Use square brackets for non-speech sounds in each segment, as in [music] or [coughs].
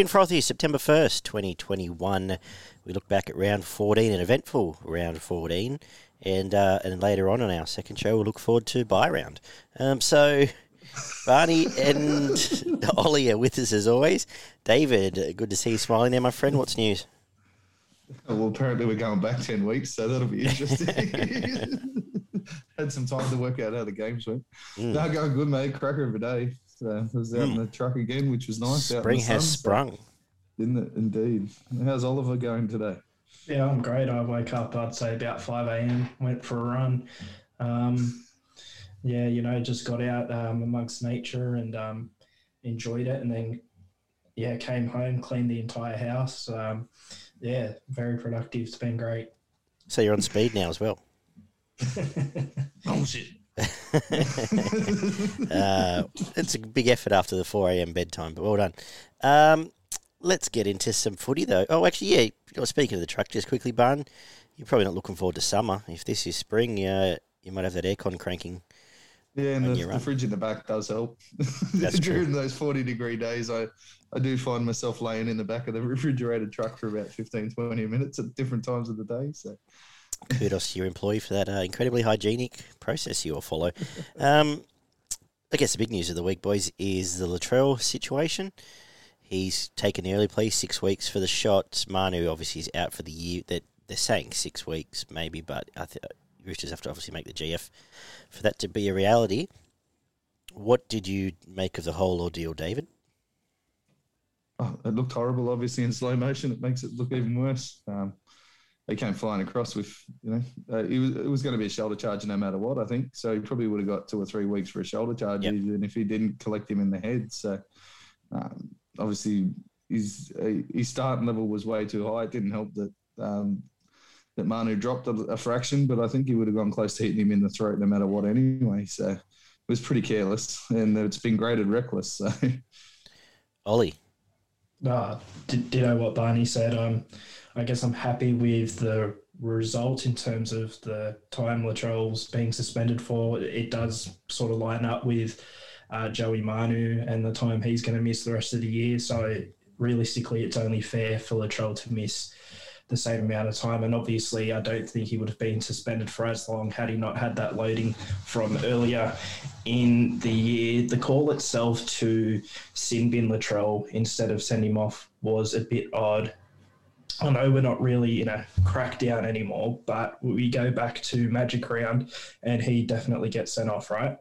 Footy and Frothy, September 1st, 2021. We look back at round 14, an eventful round 14. And uh, and later on in our second show, we'll look forward to bye round. Um, so, Barney and [laughs] Ollie are with us as always. David, good to see you smiling there, my friend. What's news? Well, apparently we're going back 10 weeks, so that'll be interesting. [laughs] Had some time to work out how the games went. Mm. No, going good, mate. Cracker of a day. So I was out mm. in the truck again, which was nice. Spring has sun, sprung. Isn't it? Indeed. How's Oliver going today? Yeah, I'm great. I woke up, I'd say, about 5 a.m., went for a run. Um, yeah, you know, just got out um, amongst nature and um, enjoyed it. And then, yeah, came home, cleaned the entire house. Um, yeah, very productive. It's been great. So you're on speed now as well. [laughs] oh, shit. [laughs] uh, it's a big effort after the 4 a.m. bedtime, but well done. Um, let's get into some footy, though. Oh, actually, yeah, speaking of the truck, just quickly, Barn, you're probably not looking forward to summer. If this is spring, uh, you might have that aircon cranking. Yeah, and the, the, fridge in the back does help. [laughs] That's During those 40 degree days, I, I do find myself laying in the back of the [laughs] refrigerated truck for about 15, 20 minutes at different times of the day. So kudos to your employee for that uh, incredibly hygienic process you all follow. [laughs] Um, I guess the big news of the week, boys, is the Latrell situation. He's taken the early plea, six weeks for the shot. Manu obviously is out for the year. That they're saying six weeks, maybe, but I think Roosters have to obviously make the GF for that to be a reality. What did you make of the whole ordeal, David? Oh, it looked horrible, obviously, in slow motion. It makes it look even worse. Um, he came flying across with, you know, uh, it was, it was going to be a shoulder charge no matter what, I think. So he probably would have got two or three weeks for a shoulder charge, yep. even if he didn't collect him in the head. So um, obviously his uh, his starting level was way too high. It didn't help that um, that Manu dropped a, a, fraction, but I think he would have gone close to hitting him in the throat no matter what anyway. So it was pretty careless, and it's been graded reckless. So, Ollie. Uh, did what Barney said? Um, I guess I'm happy with the result in terms of the time Latrell's being suspended for. It does sort of line up with uh, Joey Manu and the time he's going to miss the rest of the year. So realistically, it's only fair for Latrell to miss the same amount of time. And obviously, I don't think he would have been suspended for as long had he not had that loading from earlier in the year. The call itself to sin bin Latrell instead of send him off was a bit odd. I know we're not really in a crackdown anymore, but we go back to Magic Round and he definitely gets sent off, right?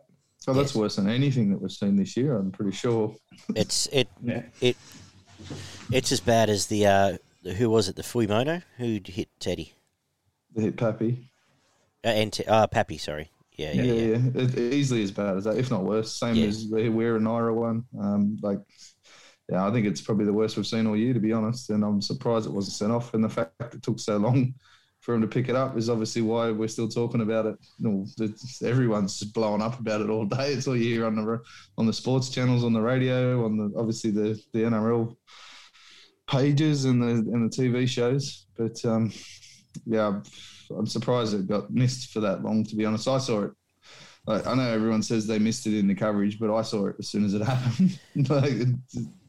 Oh, that's yes. worse than anything that we've seen this year. I'm pretty sure. It's it yeah. it it's as bad as the uh, who was it? The Fuimono who hit Teddy. They hit Pappy. Uh, and te- uh, Pappy, sorry. Yeah, yeah, yeah. yeah. It, easily as bad as that, if not worse. Same yeah. as the Weir and Naira one. Um, like yeah, I think it's probably the worst we've seen all year, to be honest. And I'm surprised it wasn't sent off. And the fact it took so long [laughs] for him to pick it up is obviously why we're still talking about it. You know, everyone's just blowing up about it all day. It's all you hear on the on the sports channels, on the radio, on the obviously the the NRL pages and the and the TV shows. But um, yeah, I'm surprised it got missed for that long. To be honest, I saw it I know everyone says they missed it in the coverage, but I saw it as soon as it [laughs] happened. like, it,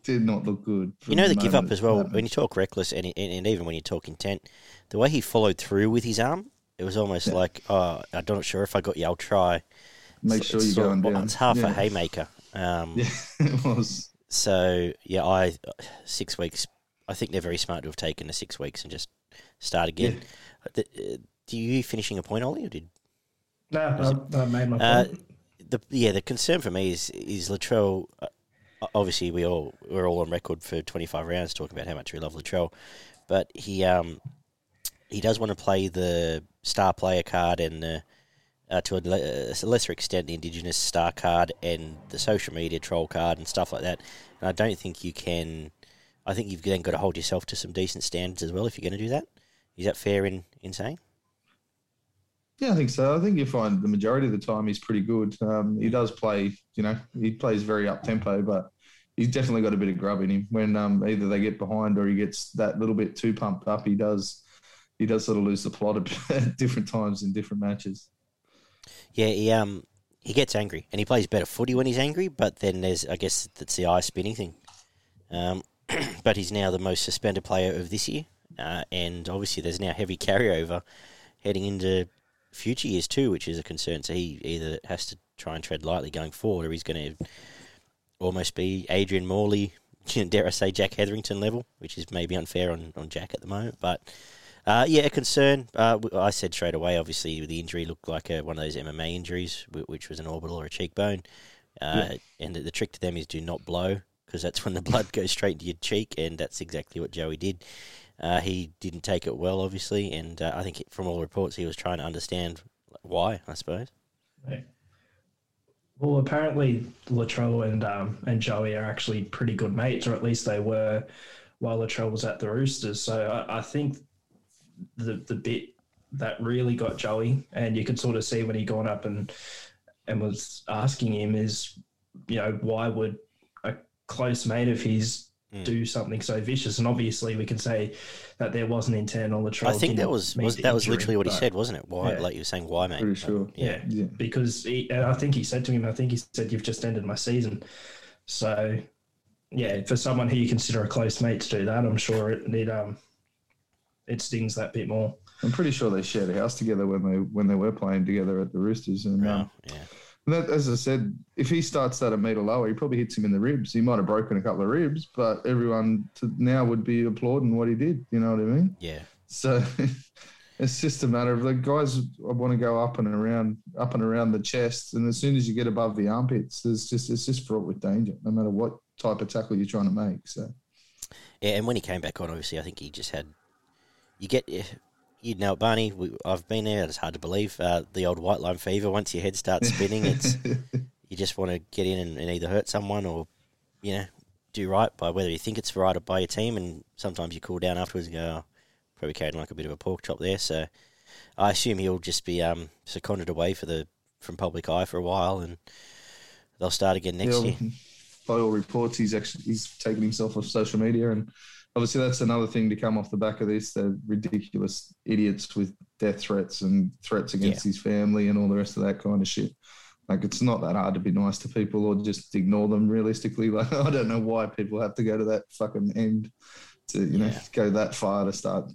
did not look good. You know the, the give up as well. When you talk reckless, and, and even when you talk intent, the way he followed through with his arm, it was almost yeah. like, oh, I'm not sure if I got you. I'll try. Make sure you're going down. It's half yeah. a haymaker. [laughs] Um, yeah, it was. So yeah, I six weeks. I think they're very smart to have taken the six weeks and just start again. Yeah. Uh, do you finishing a point, Ollie, or did? No, I, I, made my uh, point. the yeah, the concern for me is is Latrell. Uh, obviously we all we're all on record for 25 rounds talking about how much we love Latrell, but he um he does want to play the star player card and the, uh, to a, a, lesser extent the Indigenous star card and the social media troll card and stuff like that. And I don't think you can. I think you've then got to hold yourself to some decent standards as well if you're going to do that. Is that fair in, in saying? Yeah, I think so. I think you find the majority of the time he's pretty good. Um, he does play, you know, he plays very up tempo, but he's definitely got a bit of grub in him. When um, either they get behind or he gets that little bit too pumped up, he does he does sort of lose the plot [laughs] at different times in different matches. Yeah, he um he gets angry and he plays better footy when he's angry, but then there's I guess that's the eye spinning thing. Um, [clears throat] but he's now the most suspended player of this year, uh, and obviously there's now heavy carryover heading into future years too, which is a concern. So he either has to try and tread lightly going forward, or he's going to almost be Adrian Morley, [laughs] dare I say Jack Hetherington level, which is maybe unfair on, on Jack at the moment. But uh, yeah, a concern. Uh, I said straight away, obviously, the injury looked like a, one of those MMA injuries, which was an orbital or a cheekbone. Uh, yeah. And the, the, trick to them is do not blow, because that's when the blood [laughs] goes straight into your cheek, and that's exactly what Joey did. Uh, he didn't take it well, obviously, and uh, I think from all reports he was trying to understand why. I suppose. Right. Well, apparently Latrell and um, and Joey are actually pretty good mates, or at least they were while Latrell was at the Roosters. So I, I think the the bit that really got Joey, and you could sort of see when he gone up and and was asking him is, you know, why would close mate of his mm. do something so vicious? And obviously, we can say that there was an intent on the trial. I think that was, was that was literally what he said, wasn't it? Why, yeah. like you were saying, why, mate? Pretty sure. Yeah, yeah. because he, I think he said to him, I think he said, "You've just ended my season." So, yeah, for someone who you consider a close mate to do that, I'm sure it, it um it stings that bit more. I'm pretty sure they shared a house together when they when they were playing together at the Roosters. And um, yeah. That, as I said, if he starts that a metre lower, he probably hits him in the ribs. He might have broken a couple of ribs, but everyone now would be applauding what he did. You know what I mean? Yeah. So [laughs] it's just a matter of the guys want to go up and around, up and around the chest, and as soon as you get above the armpits, there's just it's just fraught with danger, no matter what type of tackle you're trying to make. So. Yeah, and when he came back on, obviously, I think he just had you get you know it, Barney. We, I've been there. It's hard to believe uh, the old white line fever. Once your head starts spinning, it's [laughs] you just want to get in and, and, either hurt someone or you know do right by whether you think it's right or by your team. And sometimes you cool down afterwards and go, oh, probably carrying like a bit of a pork chop there. So I assume he'll just be um, seconded away for the from public eye for a while, and they'll start again next yeah, year. [laughs] By all reports, he's actually he's taken himself off social media and obviously that's another thing to come off the back of this. They're ridiculous idiots with death threats and threats against yeah. his family and all the rest of that kind of shit. Like it's not that hard to be nice to people or just ignore them realistically. [laughs] Like I don't know why people have to go to that fucking end to, you know, yeah. go that far to start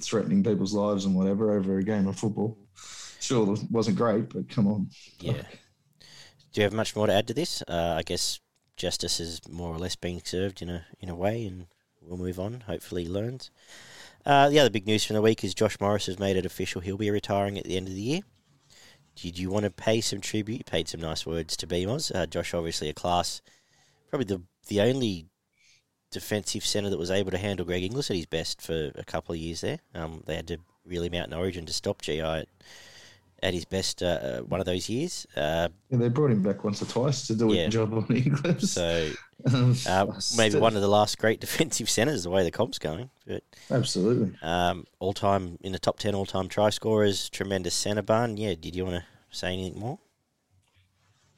threatening people's lives and whatever over a game of football. Sure, it wasn't great, but come on. Yeah. Do you have much more to add to this? Uh, I guess justice is more or less being served in a in a way, and we'll move on. Hopefully, he learns. Uh, the other big news from the week is Josh Morris has made it official. He'll be retiring at the end of the year. Did you want to pay some tribute? You paid some nice words to BMOS. Uh, Josh, obviously a class, probably the the only defensive centre that was able to handle Greg Inglis at his best for a couple of years there. Um, they had to really mount an origin to stop GI at his best uh, uh, one of those years. Uh, yeah, they brought him back once or twice to do yeah. a job on Inglis. So um, [laughs] uh, maybe one of the last great [laughs] defensive centres, the way the comp's going. But, Absolutely. Um, all time in the top ten all time try scorers, tremendous centre barn. Yeah, did you want to say anything more?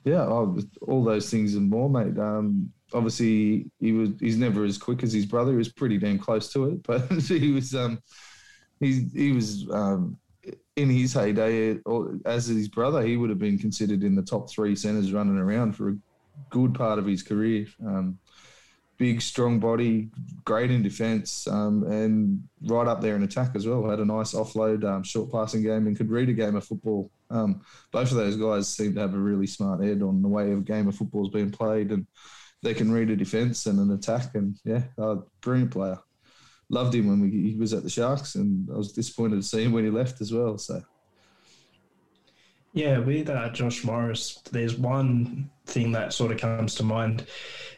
Yeah, oh, all those things and more, mate. Um, obviously, he was he's never as quick as his brother. He was pretty damn close to it, [laughs] but he was um, he he was um, in his heyday, as his brother, he would have been considered in the top three centres running around for a good part of his career. Um, big, strong body, great in defence, um, and right up there in attack as well. Had a nice offload, um, short passing game, and could read a game of football. Um, both of those guys seem to have a really smart head on the way a game of football is being played, and they can read a defence and an attack. And yeah, uh, brilliant player loved him when we, he was at the Sharks, and I was disappointed to see him when he left as well. So. Yeah, with uh, Josh Morris, there's one thing that sort of comes to mind.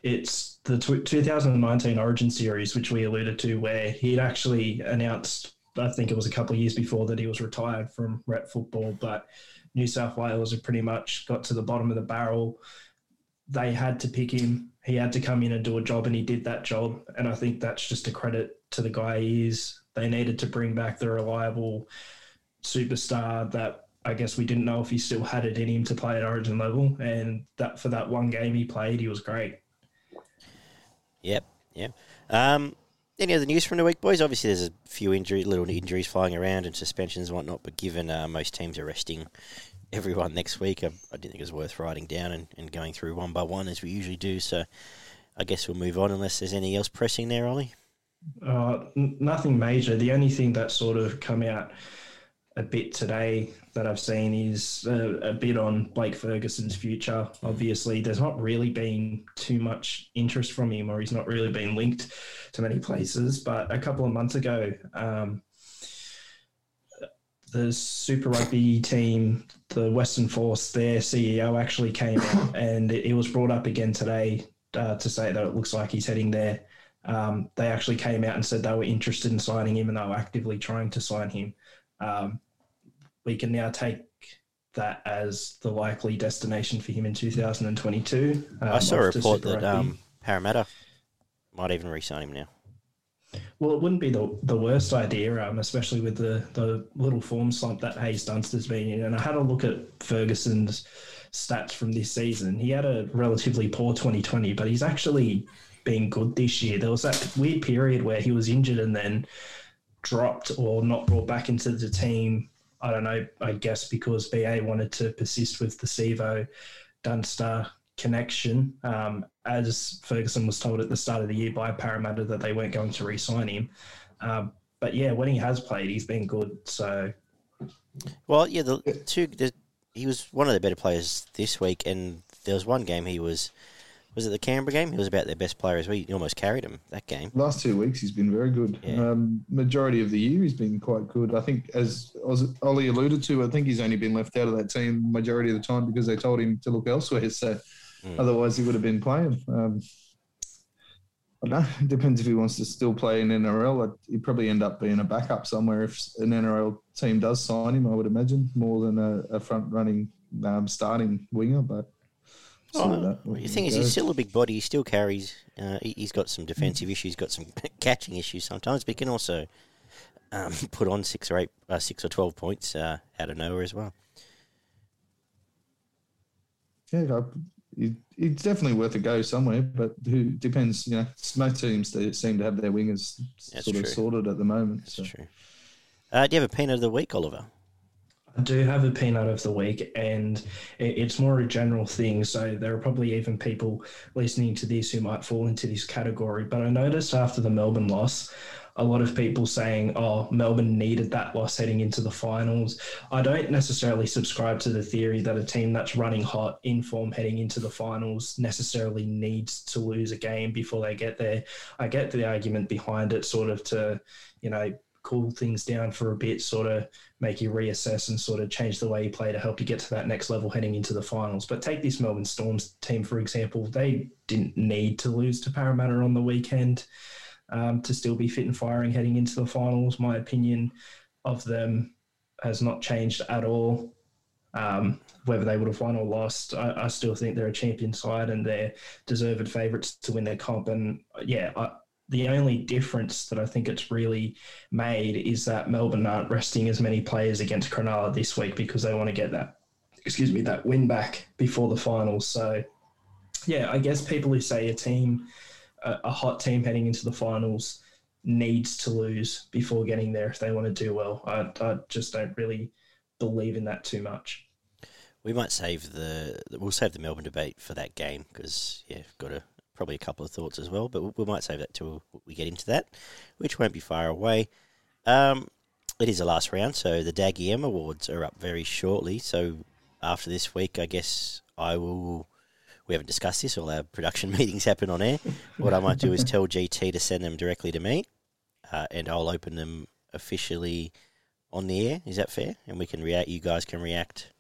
It's the t- 2019 Origin series, which we alluded to, where he'd actually announced, I think it was a couple of years before, that he was retired from rep football. But New South Wales had pretty much got to the bottom of the barrel. They had to pick him. He had to come in and do a job, and he did that job. And I think that's just a credit to the guy he is. They needed to bring back the reliable superstar that I guess we didn't know if he still had it in him to play at Origin level, and that for that one game he played, he was great. Yep, yep. Um, any other news from the week, boys? Obviously, there's a few injury, little injuries flying around and suspensions and whatnot. But given uh, most teams are resting everyone next week, I, I, didn't think it was worth writing down and, and going through one by one as we usually do. So I guess we'll move on unless there's anything else pressing there, Ollie. Uh, n- nothing major. The only thing that sort of come out a bit today that I've seen is a, a, bit on Blake Ferguson's future. Obviously, there's not really been too much interest from him, or he's not really been linked to many places. But a couple of months ago, um, the Super Rugby team, the Western Force, their CEO actually came out, [coughs] and it, it was brought up again today uh, to say that it looks like he's heading there. Um, they actually came out and said they were interested in signing him, and they were actively trying to sign him. Um, we can now take that as the likely destination for him in 2022. Um, I saw a report that um, Parramatta might even re-sign him now. Well, it wouldn't be the the worst idea, um, especially with the the little form slump that Haze Dunster's been in. And I had a look at Ferguson's stats from this season. He had a relatively poor 2020, but he's actually been good this year. There was that weird period where he was injured and then dropped or not brought back into the team. I don't know, I guess because BA wanted to persist with the Sivo Dunster connection, um, as Ferguson was told at the start of the year by Parramatta that they weren't going to re sign him. Um, but yeah, when he has played, he's been good. So, well, yeah, the two, the, he was one of the better players this week, and there was one game he was was it the Canberra game? He was about their best player as well. He almost carried him that game. Last two weeks, he's been very good. Yeah. Um, majority of the year, he's been quite good. I think, as Ollie alluded to, I think he's only been left out of that team majority of the time because they told him to look elsewhere. So, mm. otherwise, he would have been playing. Um, I don't know. It depends if he wants to still play in NRL. He'd probably end up being a backup somewhere if an NRL team does sign him. I would imagine more than a, a front running um, starting winger, but. Oh, the thing is, he's still a big body. He still carries. Uh, he, has got some defensive issues, got some [laughs] catching issues sometimes, but he can also um, [laughs] put on six or eight, uh, six or twelve points uh, out of nowhere as well. Yeah, it's definitely worth a go somewhere, but who depends. You know, most teams they seem to have their wingers That's sort true. of sorted at the moment. That's so. true. Uh, do you have a peanut of the week, Oliver? I do have a peanut of the week, and it's more a general thing. So there are probably even people listening to this who might fall into this category. But I noticed after the Melbourne loss, a lot of people saying, oh, Melbourne needed that loss heading into the finals. I don't necessarily subscribe to the theory that a team that's running hot in form heading into the finals necessarily needs to lose a game before they get there. I get the argument behind it, sort of to, you know, cool things down for a bit, sort of make you reassess and sort of change the way you play to help you get to that next level heading into the finals. But take this Melbourne Storms team, for example, they didn't need to lose to Parramatta on the weekend um, to still be fit and firing heading into the finals. My opinion of them has not changed at all. Um, whether they would have won or lost, I, I, still think they're a champion side and they're deserved favourites to win their comp. And yeah, I, the only difference that I think it's really made is that Melbourne aren't resting as many players against Cronulla this week because they want to get that, excuse me, that win back before the finals. So, yeah, I guess people who say a team, a, a hot team heading into the finals, needs to lose before getting there if they want to do well. I, I just don't really believe in that too much. We might save the we'll save the Melbourne debate for that game because yeah, got to probably a couple of thoughts as well, but we might save that till we get into that, which won't be far away. Um, it is the last round, so the Dally M Awards are up very shortly. So after this week, I guess I will. We haven't discussed this. All our production [laughs] meetings happen on air. What I might do is tell GT to send them directly to me, uh, and I'll open them officially on the air. Is that fair? And we can react. You guys can react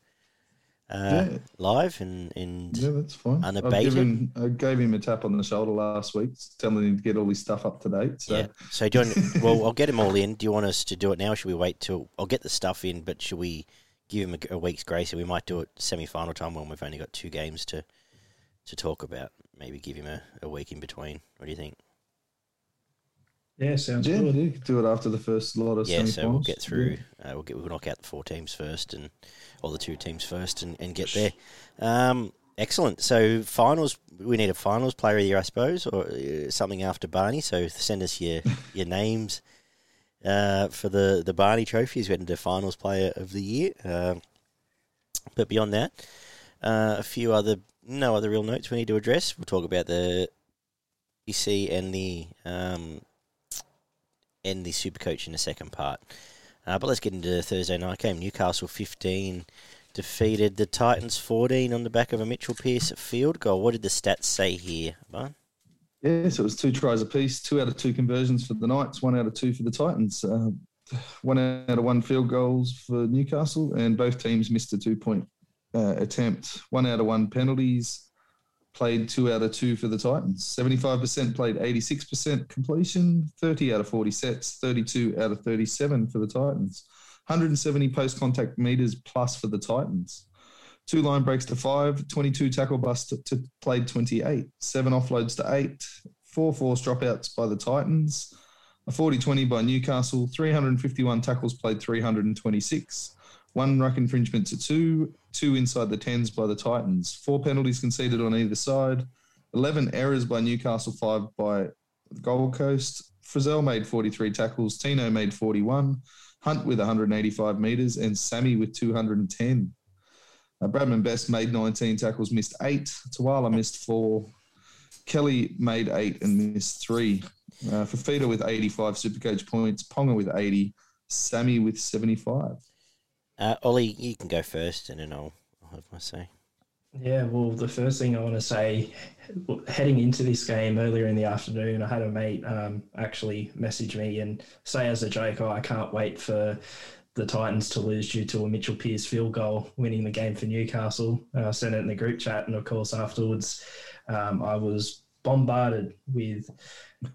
uh, yeah. live and, and yeah, that's fine. Unabated. Him, I gave him a tap on the shoulder last week, telling him to get all his stuff up to date. So. Yeah. So do you want, well, I'll get him all in. Do you want us to do it now? Or should we wait till I'll get the stuff in? But should we give him a, a week's grace? And we might do it semi-final time when we've only got two games to to talk about. Maybe give him a, a week in between. What do you think? Yeah, sounds yeah, good. Yeah, do it after the first lot of yeah. So we'll get through. Yeah. Uh, we'll get we'll knock out the four teams first, and or the two teams first, and, and get there. Um, excellent. So finals, we need a finals player of the year, I suppose, or uh, something after Barney. So send us your [laughs] your names uh, for the the Barney trophies. We had into finals player of the year. Um, but beyond that, uh, a few other no other real notes we need to address. We'll talk about the see and the um, and the super coach in the second part. Uh, but let's get into Thursday night game. Newcastle 15 defeated the Titans 14 on the back of a Mitchell Pearce field goal. What did the stats say here, Barn? Yeah, so it was two tries apiece, two out of two conversions for the Knights, one out of two for the Titans. Uh, one out of one field goals for Newcastle, and both teams missed a two point uh, attempt. One out of one penalties, played two out of two for the Titans. 75% played 86% completion, 30 out of 40 sets, 32 out of 37 for the Titans. 170 post contact meters plus for the Titans. Two line breaks to five, 22 tackle busts to, to played 28, seven offloads to eight, four forced dropouts by the Titans, a 40 20 by Newcastle, 351 tackles played 326, one ruck infringement to two, two inside the tens by the Titans, four penalties conceded on either side, 11 errors by Newcastle, five by Gold Coast. Frizzell made 43 tackles, Tino made 41, Hunt with 185 metres, and Sammy with 210. Uh, Bradman Best made 19 tackles, missed eight. Tuala missed four. Kelly made eight and missed three. Uh, Fifita with 85 Supercoach points. Ponga with 80. Sammy with 75. Uh, Ollie, you can go first, and then I'll, I'll have my say. Yeah, well, the first thing I want to say, heading into this game earlier in the afternoon, I had a mate um, actually message me and say as a joke, oh, I can't wait for the Titans to lose due to a Mitchell Pearce field goal, winning the game for Newcastle. Uh, I sent it in the group chat, and of course, afterwards, um, I was bombarded with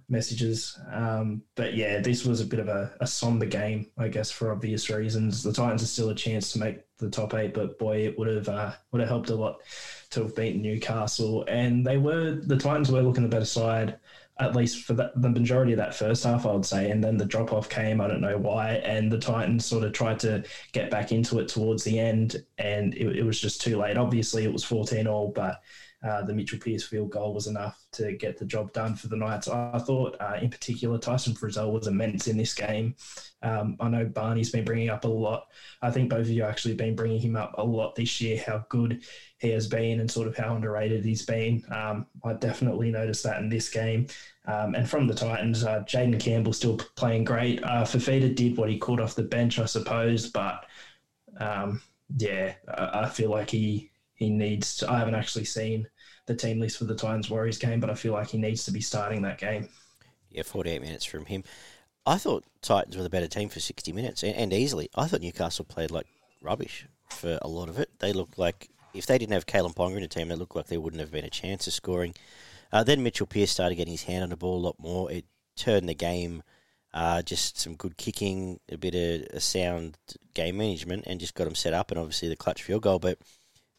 messages. Um, but yeah, this was a bit of a, a, somber game, I guess, for obvious reasons. The Titans are still a chance to make the top eight, but boy, it would have uh, would have helped a lot to have beaten Newcastle. And they were the Titans were looking the better side at least for the, majority of that first half, I would say. And then the drop off came. I don't know why. And the Titans sort of tried to get back into it towards the end, and it, it was just too late. Obviously, it was 14 all, but uh, the Mitchell Pearce field goal was enough to get the job done for the Knights. I thought, uh, in particular, Tyson Frizzell was immense in this game. Um, I know Barney's been bringing up a lot. I think both of you actually been bringing him up a lot this year, how good he has been and sort of how underrated he's been. Um, I definitely noticed that in this game. Um, and from the Titans, uh, Jayden Campbell still playing great. Uh, Fifita did what he could off the bench, I suppose, but um, yeah, I feel like he he needs to. I haven't actually seen the team list for the Titans Warriors game, but I feel like he needs to be starting that game. Yeah, 48 minutes from him. I thought Titans were the better team for 60 minutes and, and easily. I thought Newcastle played like rubbish for a lot of it. They looked like, if they didn't have Kalyn Ponga in the team, they looked like there wouldn't have been a chance of scoring. Uh, then Mitchell Pearce started getting his hand on the ball a lot more. It turned the game. Uh, just some good kicking, a bit of a sound game management, and just got them set up. And obviously the clutch field goal, but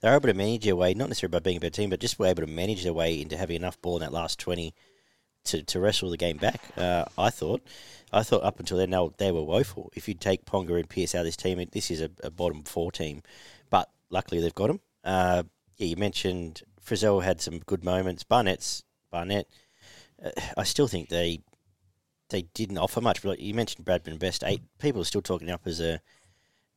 they were able to manage their way, not necessarily by being a better team, but just were able to manage their way into having enough ball in that last 20 to, to wrestle the game back. Uh, I thought. I thought up until then they were, woeful. If you take Ponga and Pearce out of this team, this is a, a bottom four team. But luckily they've got them. Uh, yeah, you mentioned Frizzell had some good moments. Barnett's Barnett. Uh, I still think they they didn't offer much. But you mentioned Bradman Best. Eight people are still talking up as a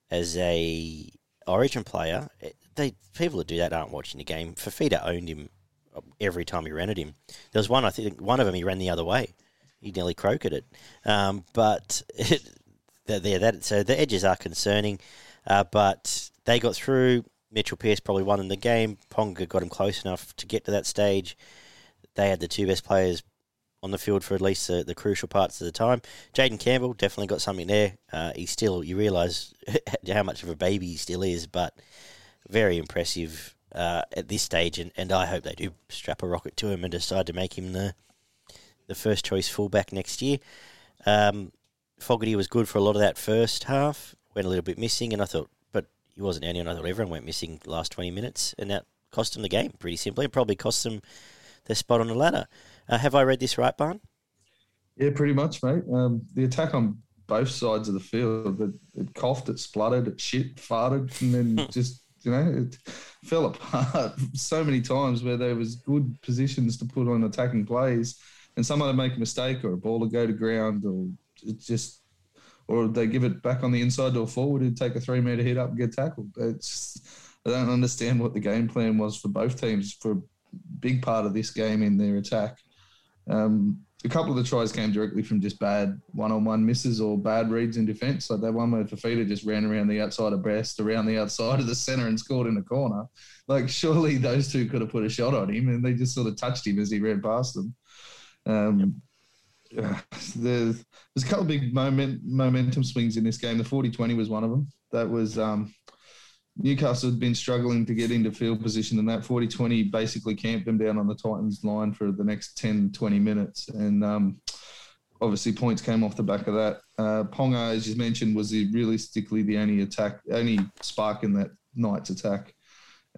as a Origin player they people that do that aren't watching the game. Fifita owned him every time he ran at him. There was one, I think, one of them he ran the other way. He nearly croaked it. Um, but [laughs] there, that so the edges are concerning. Uh, but they got through. Mitchell Pearce probably won in the game. Ponga got him close enough to get to that stage. They had the two best players on the field for at least the, the crucial parts of the time. Jayden Campbell definitely got something there. Uh, he's still, you realise [laughs] how much of a baby he still is, but very impressive uh, at this stage, and, and I hope they do strap a rocket to him and decide to make him the the first choice fullback next year. Um, Fogarty was good for a lot of that first half, went a little bit missing, and I thought, but he wasn't the only one. I thought everyone went missing the last 20 minutes, and that cost them the game pretty simply. It probably cost them their spot on the ladder. Uh, have I read this right, Barn? Yeah, pretty much, mate. Um, the attack on both sides of the field, it, it coughed, it spluttered, it shit, farted, and then [laughs] just you know, it fell apart [laughs] so many times where there was good positions to put on attacking plays, and someone would make a mistake or a ball would go to ground, or it just, or they give it back on the inside to a forward who'd take a three meter hit up and get tackled. It's I don't understand what the game plan was for both teams for a big part of this game in their attack. Um, a couple of the tries came directly from just bad one-on-one misses or bad reads in defence. Like that one where Fifita just ran around the outside of Best, around the outside of the centre, and scored in the corner. Like surely those two could have put a shot on him, and they just sort of touched him as he ran past them. Um, [sighs] there's, there's a couple of big moment, momentum swings in this game. The 40-20 was one of them. That was um, Newcastle had been struggling to get into field position, and that 40 20 basically camped them down on the Titans line for the next 10 20 minutes. And um, obviously, points came off the back of that. Uh, Ponga, as you mentioned, was the, realistically the only attack, only spark in that Knights' attack.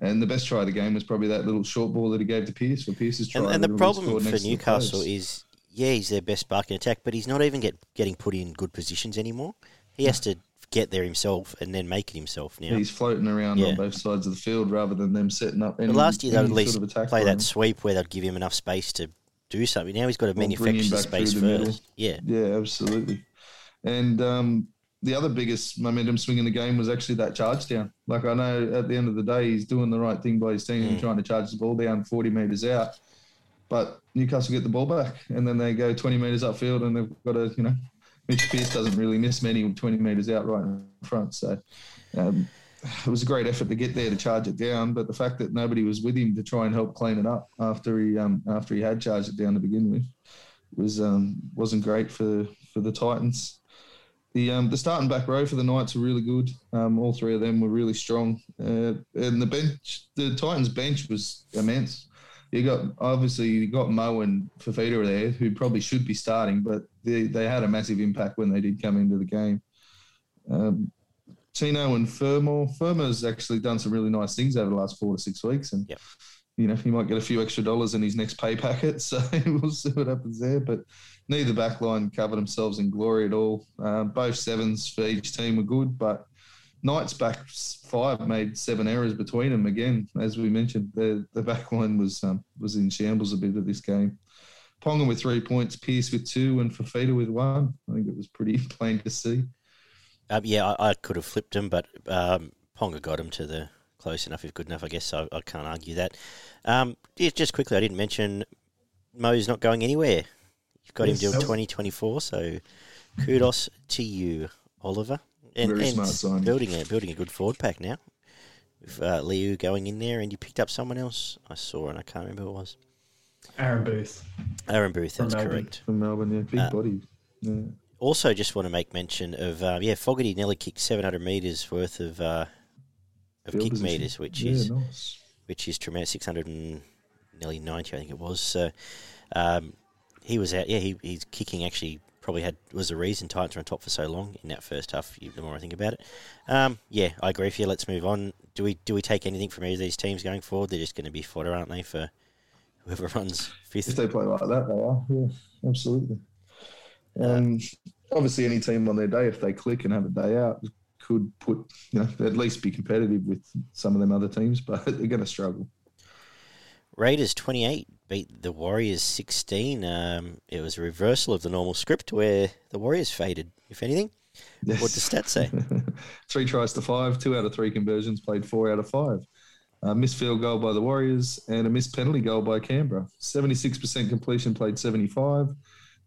And the best try of the game was probably that little short ball that he gave to Pearce for Pearce's try. And, and the problem for Newcastle is, yeah, he's their best spark in attack, but he's not even get, getting put in good positions anymore. He has to get there himself and then make it himself now. He's floating around yeah. on both sides of the field rather than them setting up. Any, last year, they would at least sort of play that sweep where they'd give him enough space to do something. Now he's got to well, manufacture the space first. Middle. Yeah, yeah, absolutely. And um, the other biggest momentum swing in the game was actually that charge down. Like I know at the end of the day, he's doing the right thing by his team, mm. trying to charge the ball down 40 metres out. But Newcastle get the ball back, and then they go 20 metres upfield, and they've got to, you know, Mitch Pearce doesn't really miss many 20 metres out right in front. So um, it was a great effort to get there to charge it down. But the fact that nobody was with him to try and help clean it up after he um, after he had charged it down to begin with was um, wasn't great for for the Titans. The um, the starting back row for the Knights were really good. Um, all three of them were really strong, uh, and the bench, the Titans bench was immense you got obviously you got Mo and Fifita there, who probably should be starting, but they, they had a massive impact when they did come into the game. Um, Tino and Fermor. Fermor's actually done some really nice things over the last four to six weeks, and yep. you know he might get a few extra dollars in his next pay packet. [laughs] So we'll see what happens there. But neither backline covered themselves in glory at all. Uh, both sevens for each team were good, but Knights back five made seven errors between them. Again, as we mentioned, the the back line was um, was in shambles a bit of this game. Ponga with three points, Pearce with two, and Fifita with one. I think it was pretty [laughs] plain to see. Um, yeah, I, I, could have flipped him, but um, Ponga got him to the close enough, if good enough. I guess I, I can't argue that. Um, yeah, just quickly, I didn't mention Mo's not going anywhere. You've got yes, him till twenty twenty four, so kudos to you, Oliver and, Very and smart sign. Building a building a good forward pack now. With uh, Liu going in there, and you picked up someone else I saw, and I can't remember who it was. Aaron Booth. Aaron Booth, that's correct. From Melbourne, yeah, big uh, body. Yeah. Also, just want to make mention of uh, yeah, Fogarty nearly kicked 700 meters worth of uh, of Field kick position. meters, which yeah, is nice. which is tremendous. 600 and nearly 90, I think it was. So um, he was out. Yeah, he, he's kicking actually probably had was the reason Titans were on top for so long in that first half. The more I think about it, um, yeah, I agree with you. Let's move on. Do we do we take anything from any of these teams going forward? They're just going to be fodder, aren't they, for whoever [laughs] runs fifth? If they play like that, they are. Yeah, absolutely. Um, obviously, any team on their day, if they click and have a day out, could put you know at least be competitive with some of them other teams, [laughs] but they're going to struggle. Raiders twenty eight, beat the Warriors 16. Um, it was a reversal of the normal script where the Warriors faded, if anything. Yes. What does stats say? [laughs] three tries to five, two out of three conversions, played four out of five. A missed field goal by the Warriors and a missed penalty goal by Canberra. 76% completion, played 75.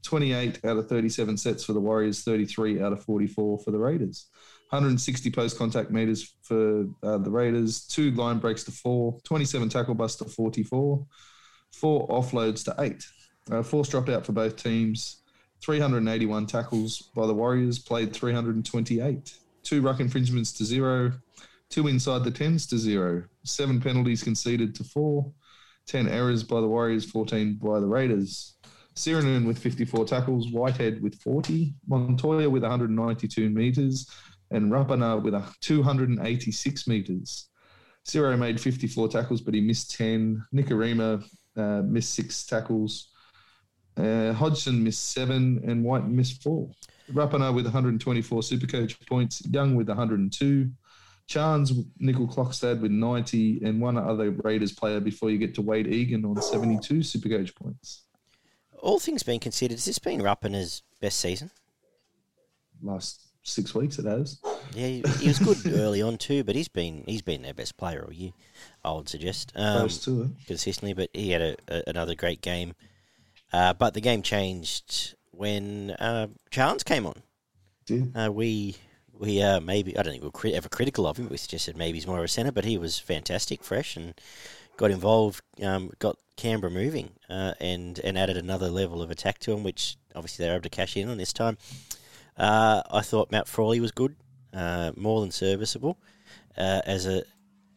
28 out of 37 sets for the Warriors, 33 out of 44 for the Raiders. 160 post contact meters for uh, the Raiders, two line breaks to four, 27 tackle busts to 44, four offloads to eight. Uh, force dropped out for both teams. 381 tackles by the Warriors, played 328. Two ruck infringements to zero. Two inside the tens to zero. Seven penalties conceded to four. 10 errors by the Warriors, 14 by the Raiders. Sironen with 54 tackles, Whitehead with 40, Montoya with 192 metres, and Rapana with a 286 metres. Zero made 54 tackles, but he missed 10. Nikorima uh, missed six tackles. Uh, Hodgson missed seven, and White missed four. Rapana with 124 Supercoach points, Young with 102, Charnze, Nickel Clockstad with 90, and one other Raiders player before you get to Wade Egan on 72 Supercoach points. All things being considered, has this been Rapana's best season? Last six weeks, it has. Yeah, he was good [laughs] early on too, but he's been he's been their best player all year. I would suggest um, Close to it consistently, but he had a, a, another great game Uh, but the game changed when uh, Charnze came on. Did Uh, we we uh, maybe I don't think we were ever critical of him. We suggested maybe he's more of a centre, but he was fantastic, fresh, and got involved. Um, got Canberra moving uh, and and added another level of attack to him, which obviously they're able to cash in on this time. Uh, I thought Matt Frawley was good, uh, more than serviceable uh, as a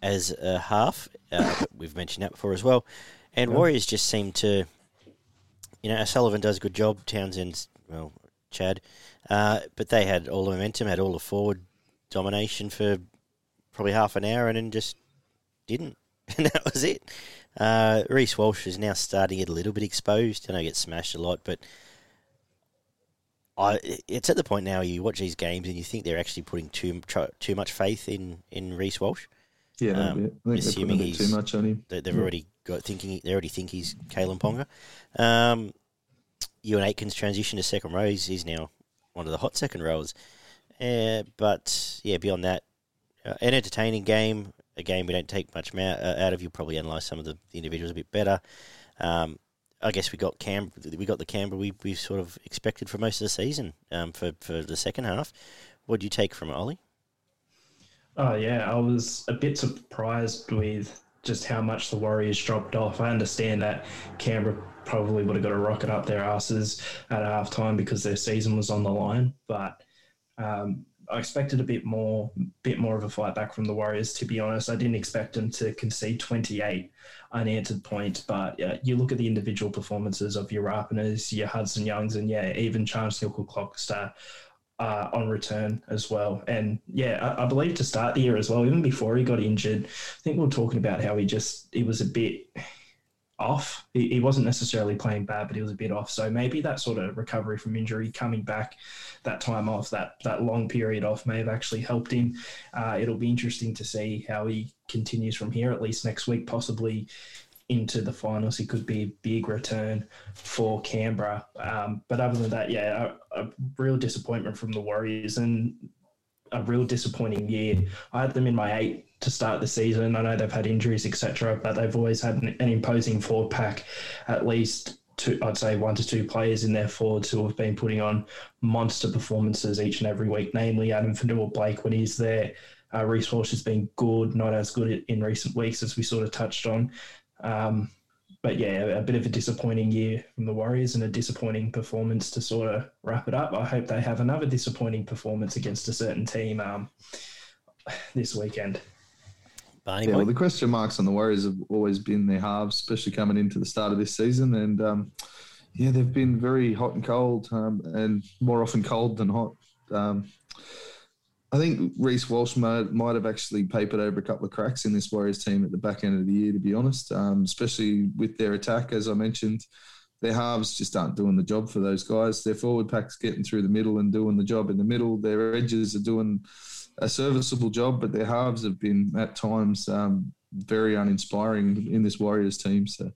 as a half. Uh, we've mentioned that before as well. And Yeah. Warriors just seem to, you know, Sullivan does a good job. Townsend's well, Chad, uh, but they had all the momentum, had all the forward domination for probably half an hour, and then just didn't, [laughs] and that was it. Uh, Reece Walsh is now starting to get a little bit exposed. I know he gets smashed a lot, but I it's at the point now you watch these games and you think they're actually putting too too much faith in in Reece Walsh. yeah, Um, I think they're assuming putting a bit he's- too much on him. They, they've Yeah. already got thinking. They already think he's Kalyn Ponga. Um, Euan Aitken's transition to second row. He's, he's now one of the hot second rows. Uh, but yeah, beyond that, uh, an entertaining game. A game we don't take much uh, out of. You probably analyse some of the, the individuals a bit better. Um, I guess we got Cam. We got the Canberra we we sort of expected for most of the season. Um, for for the second half. What do you take from it, Ollie? Oh yeah, I was a bit surprised with just how much the Warriors dropped off. I understand that Canberra probably would have got a rocket up their asses at halftime because their season was on the line, but um, I expected a bit more, bit more of a fight back from the Warriors. To be honest, I didn't expect them to concede 28 unanswered points, but you look at the individual performances of your Rapanas, your Hudson Youngs, and yeah, even Charles Nicoll-Klokstad uh, on return as well. And yeah, I, I believe to start the year as well, even before he got injured, I think we are talking about how he just he was a bit off. He, he wasn't necessarily playing bad, but he was a bit off. So maybe that sort of recovery from injury, coming back, that time off, that that long period off, may have actually helped him. Uh, it'll be interesting to see how he continues from here. At least next week, possibly into the finals. He could be a big return for Canberra. Um, but other than that, yeah, a, a real disappointment from the Warriors and a real disappointing year. I had them in my eight to start the season. I know they've had injuries, etc., but they've always had an, an imposing forward pack, at least. Two, I'd say one to two players in their forwards who have been putting on monster performances each and every week, namely Addin Fonua-Blake when he's there. Uh, Reece Walsh has been good, not as good in recent weeks as we sort of touched on. Um, but yeah, a bit of a disappointing year from the Warriors and a disappointing performance to sort of wrap it up. I hope they have another disappointing performance against a certain team um, this weekend. Barney Yeah, well, the question marks on the Warriors have always been their halves, especially coming into the start of this season. And um, yeah, they've been very hot and cold, um, and more often cold than hot. Um, I think Reece Walsh might, might have actually papered over a couple of cracks in this Warriors team at the back end of the year, to be honest, um, especially with their attack, as I mentioned. Their halves just aren't doing the job for those guys. Their forward pack's getting through the middle and doing the job in the middle. Their edges are doing a serviceable job, but their halves have been at times um, very uninspiring in this Warriors team. So,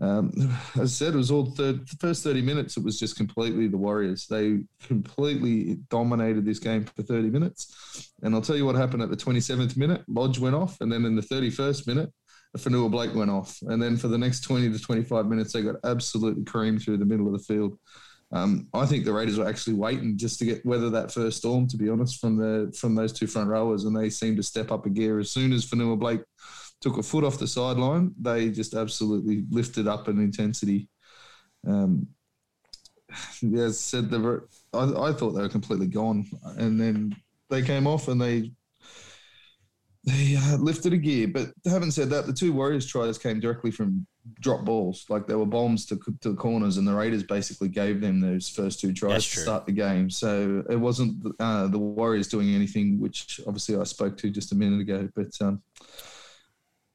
um, as I said, it was all third, the first 30 minutes, it was just completely the Warriors. They completely dominated this game for 30 minutes. And I'll tell you what happened at the 27th minute Lodge went off. And then in the 31st minute, Fonua-Blake went off. And then for the next 20 to 25 minutes, they got absolutely creamed through the middle of the field. Um, I think the Raiders were actually waiting just to get weather that first storm, to be honest, from the from those two front rowers, and they seemed to step up a gear as soon as Fonua-Blake took a foot off the sideline. They just absolutely lifted up in intensity. Um, [sighs] yeah, as I said, they were, I, I thought they were completely gone, and then they came off and they they uh, lifted a gear. But having said that, the two Warriors tries came directly from drop balls. Like they were bombs to, to the corners, and the Raiders basically gave them those first two tries to start the game. So it wasn't uh, the Warriors doing anything, which obviously I spoke to just a minute ago. But um,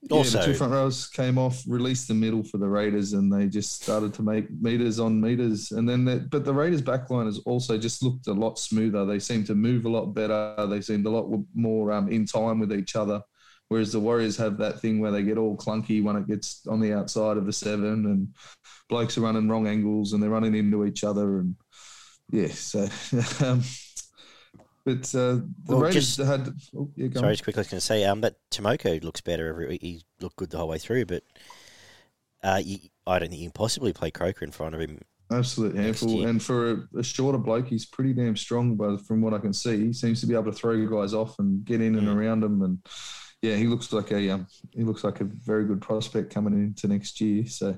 yeah, the two front rows came off, released the middle for the Raiders, and they just started to make meters on meters. And then, the, but the Raiders' backline has also just looked a lot smoother. They seem to move a lot better. They seemed a lot more um, in time with each other. Whereas the Warriors have that thing where they get all clunky when it gets on the outside of the seven, and blokes are running wrong angles and they're running into each other. And yeah, so. [laughs] Um, but uh, the Well, Raiders just- had. Oh, yeah, go Sorry, on. just quickly, I was going to say um, that Timoko looks better every week. He looked good the whole way through, but uh, you, I don't think you can possibly play Croker in front of him. Absolute handful. And for a, a, shorter bloke, he's pretty damn strong. But from what I can see, he seems to be able to throw guys off and get in and mm. around them. And yeah, he looks like a um, he looks like a very good prospect coming into next year. So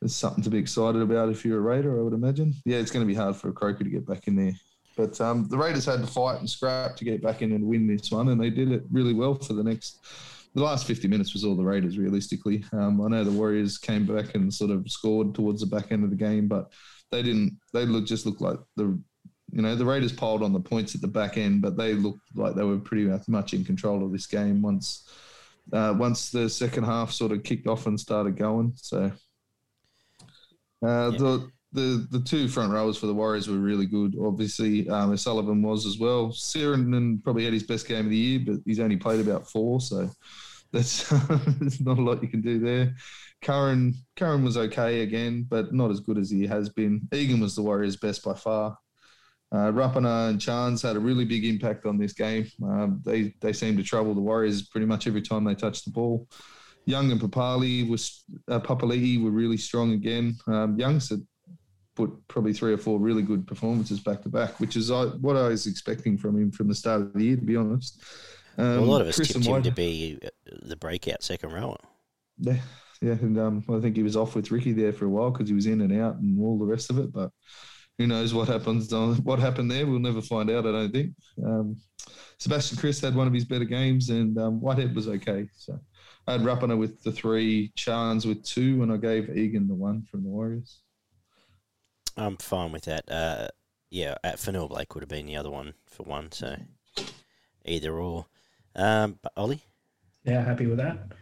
there's something to be excited about if you're a Raider, I would imagine. Yeah, it's going to be hard for a Croker to get back in there. But um, the Raiders had to fight and scrap to get back in and win this one, and they did it really well for the next. The last 50 minutes was all the Raiders, realistically. Um, I know the Warriors came back and sort of scored towards the back end of the game, but they didn't. They look just looked like the, you know, the Raiders piled on the points at the back end, but they looked like they were pretty much in control of this game once, uh, once the second half sort of kicked off and started going. So uh, yeah. The the the two front rowers for the Warriors were really good. Obviously, um, Sullivan was as well. Sironen probably had his best game of the year, but he's only played about four, so that's [laughs] not a lot you can do there. Curran Curran was okay again, but not as good as he has been. Egan was the Warriors' best by far. Uh, Rapana and Chance had a really big impact on this game. Um, they they seemed to trouble the Warriors pretty much every time they touched the ball. Young and Papalii was uh, were really strong again. Um, Young's had put probably three or four really good performances back to back, which is uh, what I was expecting from him from the start of the year, to be honest. Um, well, a lot of us Chris tipped him to be uh, the breakout second rower. Yeah, yeah, and um, I think he was off with Ricky there for a while because he was in and out and all the rest of it. But who knows what happens? What happened there? We'll never find out. I don't think. Um, Sebastian Kris had one of his better games, and um, Whitehead was okay. So I had Rapana with the three, Chance with two, and I gave Egan the one from the Warriors. I'm fine with that. Uh, yeah, at Fonua-Blake would have been the other one for one, so either or. Um, but Ollie? Yeah, happy with that.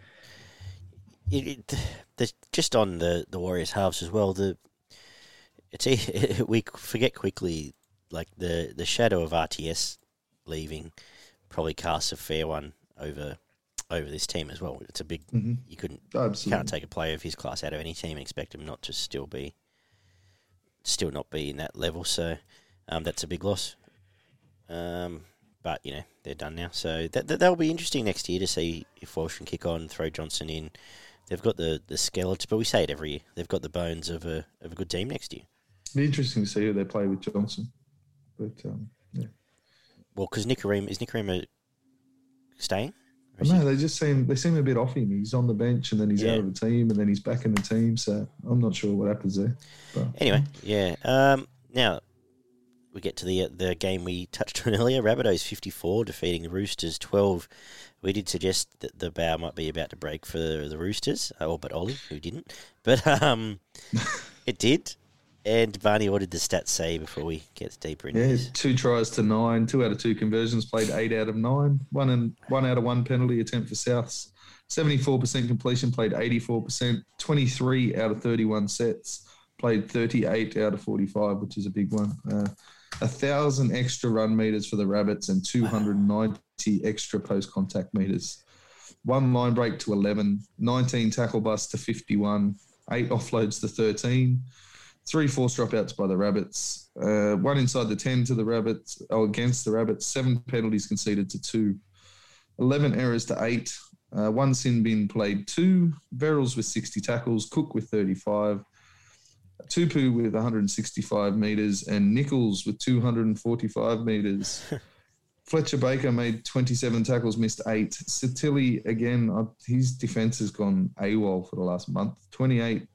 It, it, just on the, the Warriors halves as well. The it's [laughs] we forget quickly, like the the shadow of RTS leaving probably casts a fair one over over this team as well. It's a big. Mm-hmm. You couldn't. Absolutely. can't take a player of his class out of any team and expect him not to still be, still not be in that level. So, um, that's a big loss. Um, but you know they're done now, so that, that will be interesting next year to see if Walsh can kick on, throw Johnson in. They've got the the skeleton, but we say it every year. They've got the bones of a of a good team next year. It'll be interesting to see who they play with Johnson, but um, yeah. Well, because Nikorima is Nikorima staying? No, they just seem they seem a bit off him. He's on the bench and then he's yeah. out of the team and then he's back in the team. So I'm not sure what happens there. But. Anyway, yeah. Um, now we get to the the game we touched on [laughs] earlier. Rabbitohs 54 defeating the Roosters 12. We did suggest that the bow might be about to break for the Roosters, oh, but Ollie, who didn't, but um, [laughs] it did. And Barney, what did the stats say before we get deeper into yeah, this? two tries to nine, two out of two conversions, played eight out of nine, one and one out of one penalty attempt for Souths. 74% completion, played 84%, 23 out of 31 sets, played 38 out of 45, which is a big one. Uh, a thousand extra run meters for the Rabbits and 290 extra post contact meters. One line break to 11, 19 tackle busts to 51, eight offloads to 13, three forced dropouts by the Rabbits, uh, one inside the 10 to the Rabbits, oh, against the Rabbits, seven penalties conceded to two, 11 errors to eight, uh, one sin bin played two, Verrills with 60 tackles, Cook with 35, Tupou with 165 metres, and Nicholls with 245 metres. [laughs] Fletcher Baker made 27 tackles, missed eight. Sitili, again, uh, his defence has gone AWOL for the last month. 28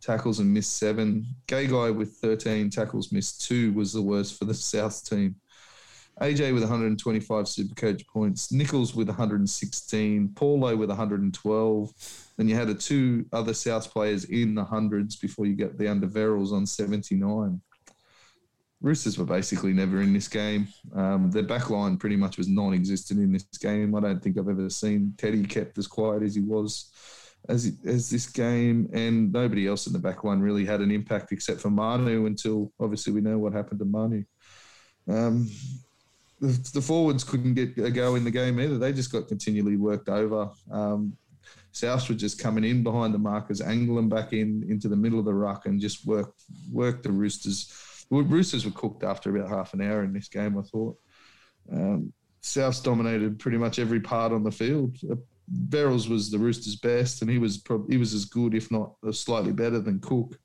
tackles and missed seven. Gagai with 13 tackles, missed two, was the worst for the [laughs] South team. AJ with 125 Supercoach points, Nicholls with 116, Paulo with 112. Then you had the two other South players in the hundreds before you get the under Verrills on 79. Roosters were basically never in this game. Um, their back line pretty much was non existent in this game. I don't think I've ever seen Teddy kept as quiet as he was as as this game, and nobody else in the back line really had an impact except for Manu until obviously we know what happened to Manu. Um, the, the, forwards couldn't get a go in the game either. They just got continually worked over. Um, South were just coming in behind the markers, angling back in into the middle of the ruck, and just work work the Roosters. Roosters were cooked after about half an hour in this game. I thought. Um, Souths dominated pretty much every part on the field Verrills was the Roosters' best, and he was probably he was as good, if not uh, slightly better than Cook.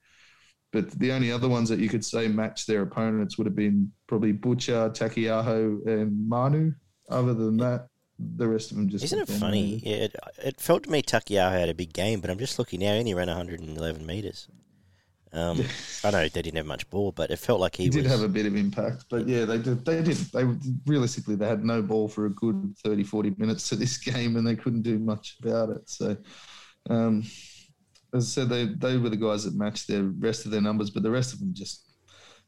But the only other ones that you could say match their opponents would have been probably Butcher, Taukeiaho, and Manu. Other than that, the rest of them just. Isn't it funny? Yeah, it, it, felt to me Taukeiaho had a big game, but I'm just looking now. He only ran 111 meters. Um, [laughs] I know they didn't have much ball, but it felt like he, he was... did have a bit of impact. But yeah, they did. They did. They realistically they had no ball for a good 30, 40 minutes to this [laughs] game, and they couldn't do much about it. So. Um, as I said, they they were the guys that matched the rest of their numbers, but the rest of them just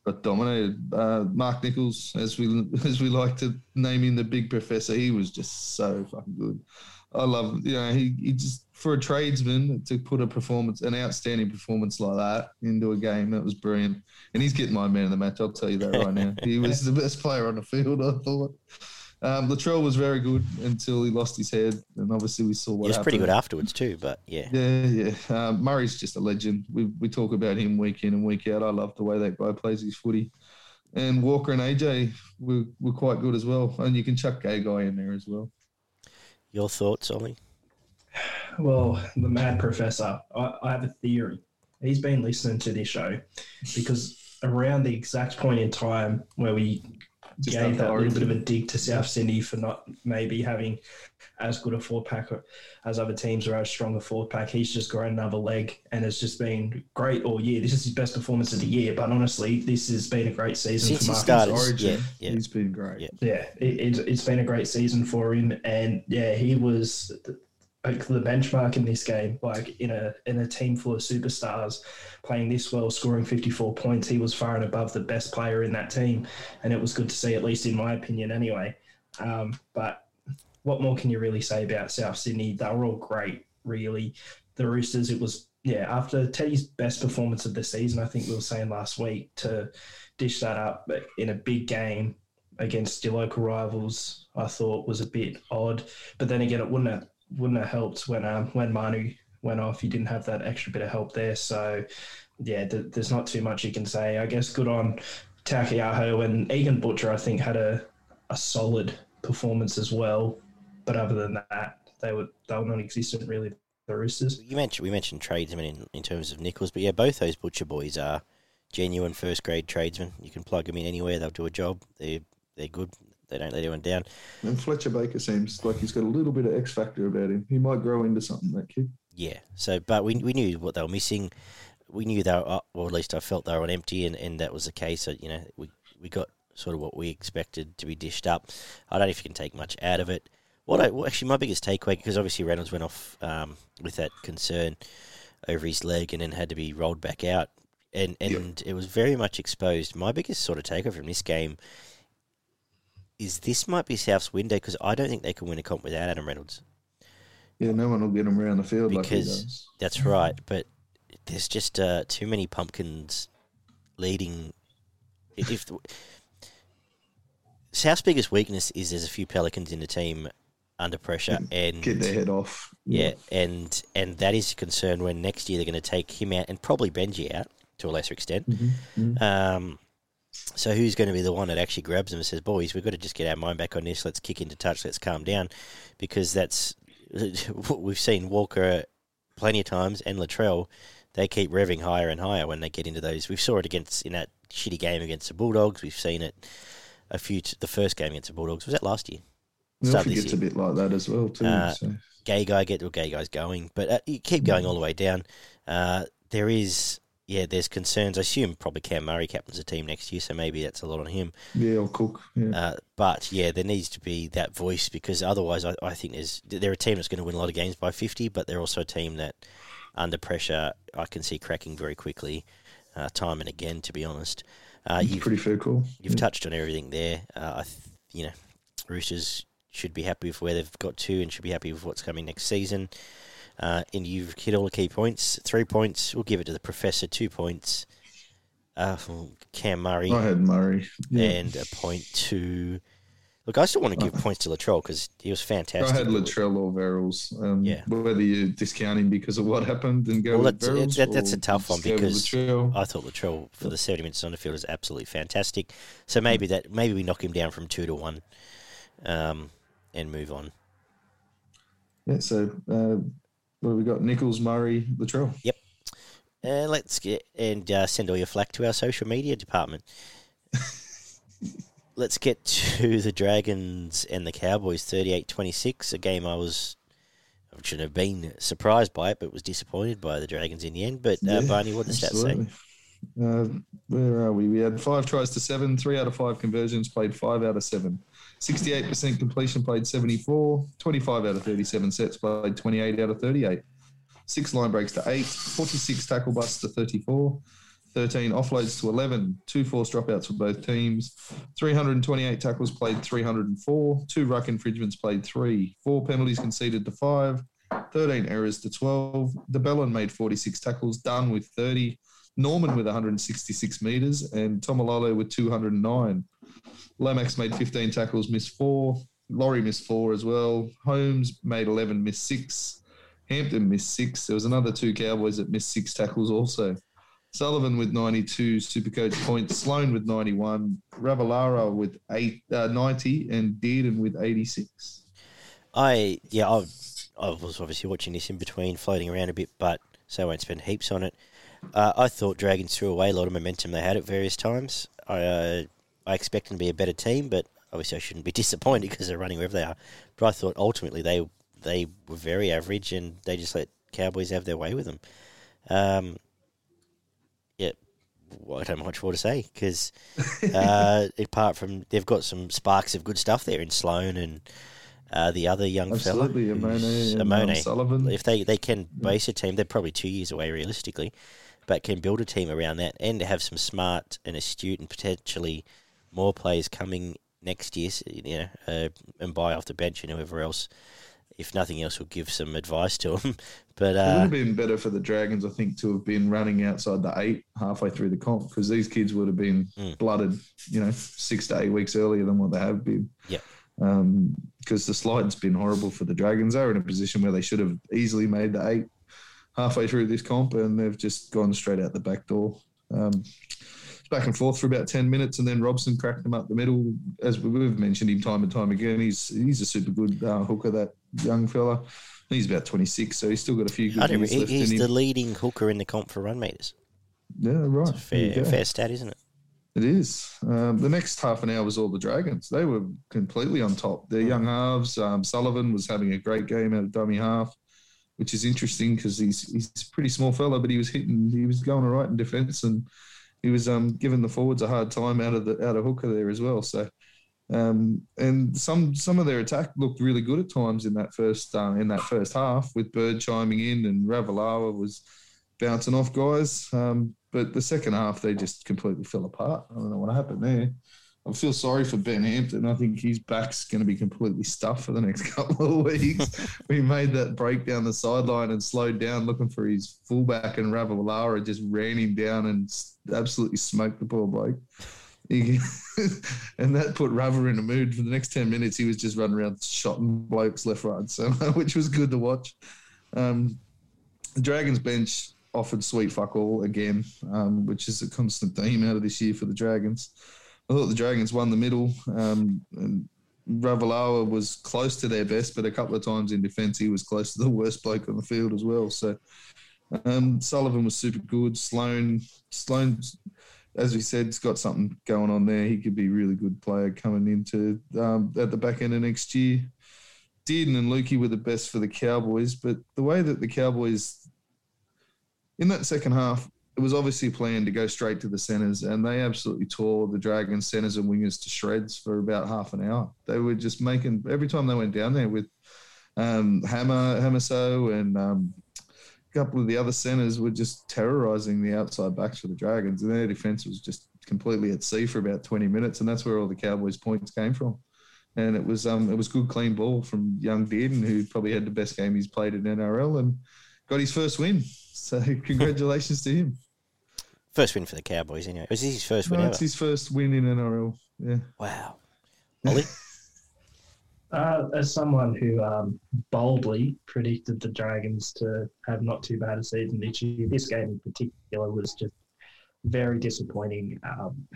got dominated. Uh, Mark Nicholls, as we [laughs] as we like to name him, the big professor, he was just so fucking good. I love, you know, he, he just for a tradesman to put a performance, an outstanding performance like that into a game, that was brilliant. And he's getting my man of the match. I'll tell you that right now. He was the best player on the field. I thought. Um, Latrell was very good until he lost his head, and obviously we saw what he was happened. pretty good afterwards too. But yeah, yeah, yeah. Um, Murray's just a legend. We we talk about him week in and week out. I love the way that guy plays his footy. And Walker and AJ were, were quite good as well. And you can chuck Gagai in there as well. Your thoughts, Ollie? Well, the Mad Professor. I, I have a theory. He's been listening to this show because around the exact point in time where we just gave that little bit of a dig to South Sydney for not maybe having as good a four pack as other teams or as strong a forward pack. He's just grown another leg and has just been great all year. This is his best performance of the year, but honestly, this has been a great season Since for Marcus. Started, Origin. Yeah, yeah. He's been great. Yeah, yeah it, it, it's been a great season for him, and yeah, he was like the benchmark in this game. Like in a in a team full of superstars playing this well, scoring 54 points, he was far and above the best player in that team, and it was good to see, at least in my opinion, anyway. Um, but what more can you really say about South Sydney? They were all great, really. The Roosters, it was yeah. After Teddy's best performance of the season, I think we were saying last week to dish that up in a big game against your local rivals, I thought was a bit odd. But then again, it wouldn't have wouldn't have helped when um, when Manu went off. You didn't have that extra bit of help there. So yeah, th- there's not too much you can say. I guess good on Taukeiaho and Egan Butcher. I think had a a solid performance as well. But other than that, they were they were non-existent really. The Roosters. You mentioned we mentioned tradesmen in, in terms of Nicholls, but yeah, both those Butcher boys are genuine first grade tradesmen. You can plug them in anywhere; they'll do a job. They they're good. They don't let anyone down. And Fletcher Baker seems like he's got a little bit of X factor about him. He might grow into something. That kid. Yeah. So, but we we knew what they were missing. We knew they were, or at least I felt they were on empty, and, and that was the case. So, you know, we we got sort of what we expected to be dished up. I don't know if you can take much out of it. What I, well, actually my biggest takeaway because obviously Reynolds went off um, with that concern over his leg and then had to be rolled back out, and and it was very much exposed. My biggest sort of takeaway from this game is this might be South's window because I don't think they can win a comp without Adam Reynolds. Yeah, no one will get him around the field because like that's right. But there's just uh, too many pumpkins leading. If the, South's biggest weakness is there's a few pelicans in the team under pressure and get their head off. Yeah, yeah, and and that is a concern when next year they're going to take him out and probably Benji out to a lesser extent. Mm-hmm. Mm-hmm. Um, so who's going to be the one that actually grabs them and says, "Boys, we've got to just get our mind back on this. Let's kick into touch. Let's calm down," because that's what [laughs] we've seen Walker plenty of times and Latrell. They keep revving higher and higher when they get into those. We've saw it against in that shitty game against the Bulldogs. We've seen it a few. T- the first game against the Bulldogs was that last year. Start gets a bit like that as well too. Uh, so. Gagai get well, guys going, but uh, you keep going all the way down. Uh, there is yeah, there's concerns. I assume probably Cam Murray captains the team next year, so maybe that's a lot on him. Yeah, or Cook. Yeah. Uh, but yeah, there needs to be that voice because otherwise, I, I think there's they're a team that's going to win a lot of games by 50, but they're also a team that under pressure I can see cracking very quickly, uh, time and again. To be honest, uh, you've, pretty fair call. You've yeah. touched on everything there. Uh, I, th- you know, Roosters should be happy with where they've got to and should be happy with what's coming next season. Uh, and you've hit all the key points. Three points. We'll give it to the professor. Two points. Uh, Cam Murray. I had Murray. Yeah. And a point to. Look, I still want to give uh, points to Latrell because he was fantastic. I had Latrell or Verrills. Um, yeah. Whether you discount him because of what happened and go well, with that's, that, that's a tough one because I thought Latrell for the 70 minutes on the field was absolutely fantastic. So maybe that maybe we knock him down from two to one um, and move on. Yeah, so uh, have we got? Nicholls, Murray, Latrell. Yep. Uh, let's get and uh, send all your flack to our social media department. [laughs] let's get to the Dragons and the Cowboys 38-26, a game I was I shouldn't have been surprised by it, but was disappointed by the Dragons in the end. But uh, yeah, Barney, what does that say? Uh, where are we? We had five tries to seven, three out of five conversions, played five out of seven. 68% completion, played 74. 25 out of 37 sets, played 28 out of 38. Six line breaks to eight, 46 tackle busts to 34. 13 offloads to 11, two forced dropouts for both teams, 328 tackles played 304, two ruck infringements played three, four penalties conceded to five, 13 errors to 12. The de Belin made 46 tackles, done with 30, Norman with 166 metres, and Taumalolo with 209. Lomax made 15 tackles, missed four. Laurie missed four as well. Holmes made 11, missed six. Hampton missed six. There was another two Cowboys that missed six tackles also. Sullivan with 92 Supercoach points, Sloan with 91, Ravalawa with eight, uh, 90, and Dearden with 86. I, yeah, I, I was obviously watching this in between, floating around a bit, but so I won't spend heaps on it. Uh, I thought Dragons threw away a lot of momentum they had at various times. I, uh, I expect them to be a better team, but obviously I shouldn't be [laughs] disappointed because they're running wherever they are. But I thought ultimately they they were very average and they just let Cowboys have their way with them. Um, I don't know much more to say because [laughs] uh, apart from they've got some sparks of good stuff there in Sloan and uh, the other young Absolutely, fella, Amone, Amone. Um, Sullivan. If they, they can base a team, they're probably two years away realistically, but can build a team around that and have some smart and astute and potentially more players coming next year, you know, uh, and buy off the bench and whoever else if nothing else, will give some advice to them. [laughs] But uh, it would have been better for the Dragons, I think, to have been running outside the eight halfway through the comp because these kids would have been mm. blooded, you know, six to eight weeks earlier than what they have been. Yeah. Because um, the slide's been horrible for the Dragons. They're in a position where they should have easily made the eight halfway through this comp, and they've just gone straight out the back door. Um, back and forth for about 10 minutes, and then Robson cracked him up the middle. As we've mentioned him time and time again, he's he's a super good uh, hooker, that young fella. He's about 26, so he's still got a few good years left He's in the him. leading hooker in the comp for run meters. Yeah, right. It's a fair, fair stat, isn't it? It is. Um, the next half an hour was all the Dragons. They were completely on top. Their young halves, um, Sullivan was having a great game at of dummy half, which is interesting because he's he's a pretty small fella, but he was hitting, he was going all right in defence, and he was um, giving the forwards a hard time out of the out of hooker there as well. So, um, and some some of their attack looked really good at times in that first uh, in that first half with Bird chiming in and Ravalawa was bouncing off guys. Um, but the second half they just completely fell apart. I don't know what happened there. I feel sorry for Ben Hampton. I think his back's going to be completely stuffed for the next [laughs] couple of weeks. we made that break down the sideline and slowed down looking for his fullback, and Ravalawa just ran him down and absolutely smoked the poor bloke. [laughs] and that put Rava in a mood. For the next 10 minutes, he was just running around shotting blokes left, right, center, [laughs] which was good to watch. Um, the Dragons bench offered sweet fuck all again, um, which is a constant theme out of this year for the Dragons. I thought the Dragons won the middle. Um, and Ravalawa was close to their best, but a couple of times in defence, he was close to the worst bloke on the field as well. So um, Sullivan was super good. Sloan, Sloan, as we said, has got something going on there. He could be a really good player coming into um, at the back end of next year. Dearden and Luki were the best for the Cowboys, but the way that the Cowboys in that second half, it was obviously planned to go straight to the centres, and they absolutely tore the Dragons centres and wingers to shreds for about half an hour. They were just making every time they went down there with um, Hammer, Hamiso, and um, a couple of the other centres were just terrorising the outside backs for the Dragons, and their defence was just completely at sea for about 20 minutes, and that's where all the Cowboys' points came from. And it was um, it was good clean ball from young Dearden, who probably had the best game he's played in NRL and got his first win. So [laughs] congratulations to him. First win for the Cowboys, anyway. Was this his first win no, ever? It's his first win in NRL. Yeah. Wow. Ollie? [laughs] uh, as someone who um, boldly predicted the Dragons to have not too bad a season this year, this game in particular was just very disappointing. Um,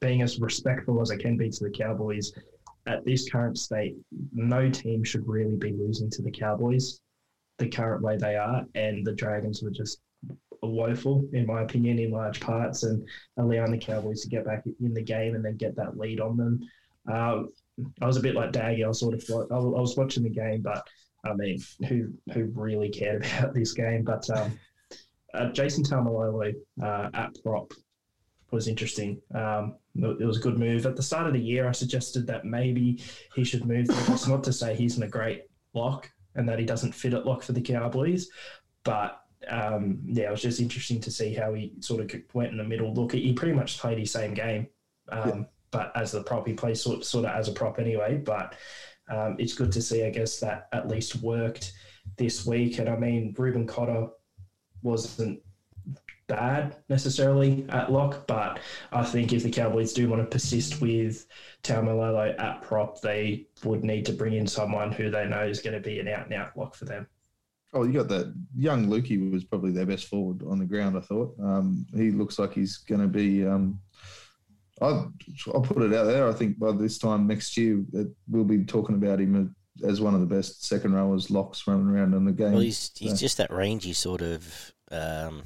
being as respectful as I can be to the Cowboys, at this current state, no team should really be losing to the Cowboys the current way they are, and the Dragons were just woeful, in my opinion, in large parts, and allowing the Cowboys to get back in the game and then get that lead on them. Um, I was a bit like Daggy. I was sort of I was watching the game, but I mean, who who really cared [laughs] about this game? But um, uh, Jason Taumalolo uh, at prop was interesting. Um, it was a good move. At the start of the year, I suggested that maybe he should move. It's not to say he's in a great lock and that he doesn't fit at lock for the Cowboys, but um, yeah, it was just interesting to see how he sort of went in the middle. Look, he pretty much played his same game, um, yeah. but as the prop, he plays sort, sort of as a prop anyway. But um, it's good to see, I guess, that at least worked this week. And I mean, Reuben Cotter wasn't bad necessarily at lock, but I think if the Cowboys do want to persist with Taumalolo at prop, they would need to bring in someone who they know is going to be an out and out lock for them. Oh, you got that young Luki was probably their best forward on the ground. I thought um, he looks like he's going to be. Um, I'll, I'll put it out there. I think by this time next year, we'll be talking about him as one of the best second rowers locks running around in the game. Well, he's he's so. just that rangy sort of um,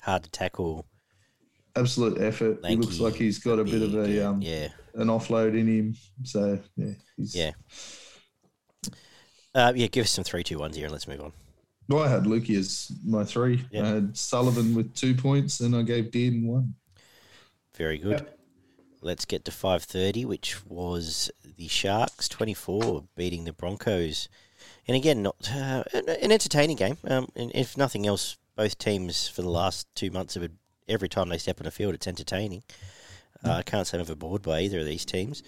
hard to tackle. Absolute effort. Lanky, he looks like he's got a bit of a um, yeah an offload in him. So yeah, yeah. Uh, yeah, give us some three, two, ones here, and let's move on. Well, I had Luki as my three. Yep. I had Sullivan with two points, and I gave Dean one. Very good. Yep. Let's get to five thirty, which was the Sharks twenty four beating the Broncos, and again, not uh, an entertaining game. Um, and if nothing else, both teams for the last two months have every time they step on the field, it's entertaining. Uh, I can't say I'm ever bored by either of these teams,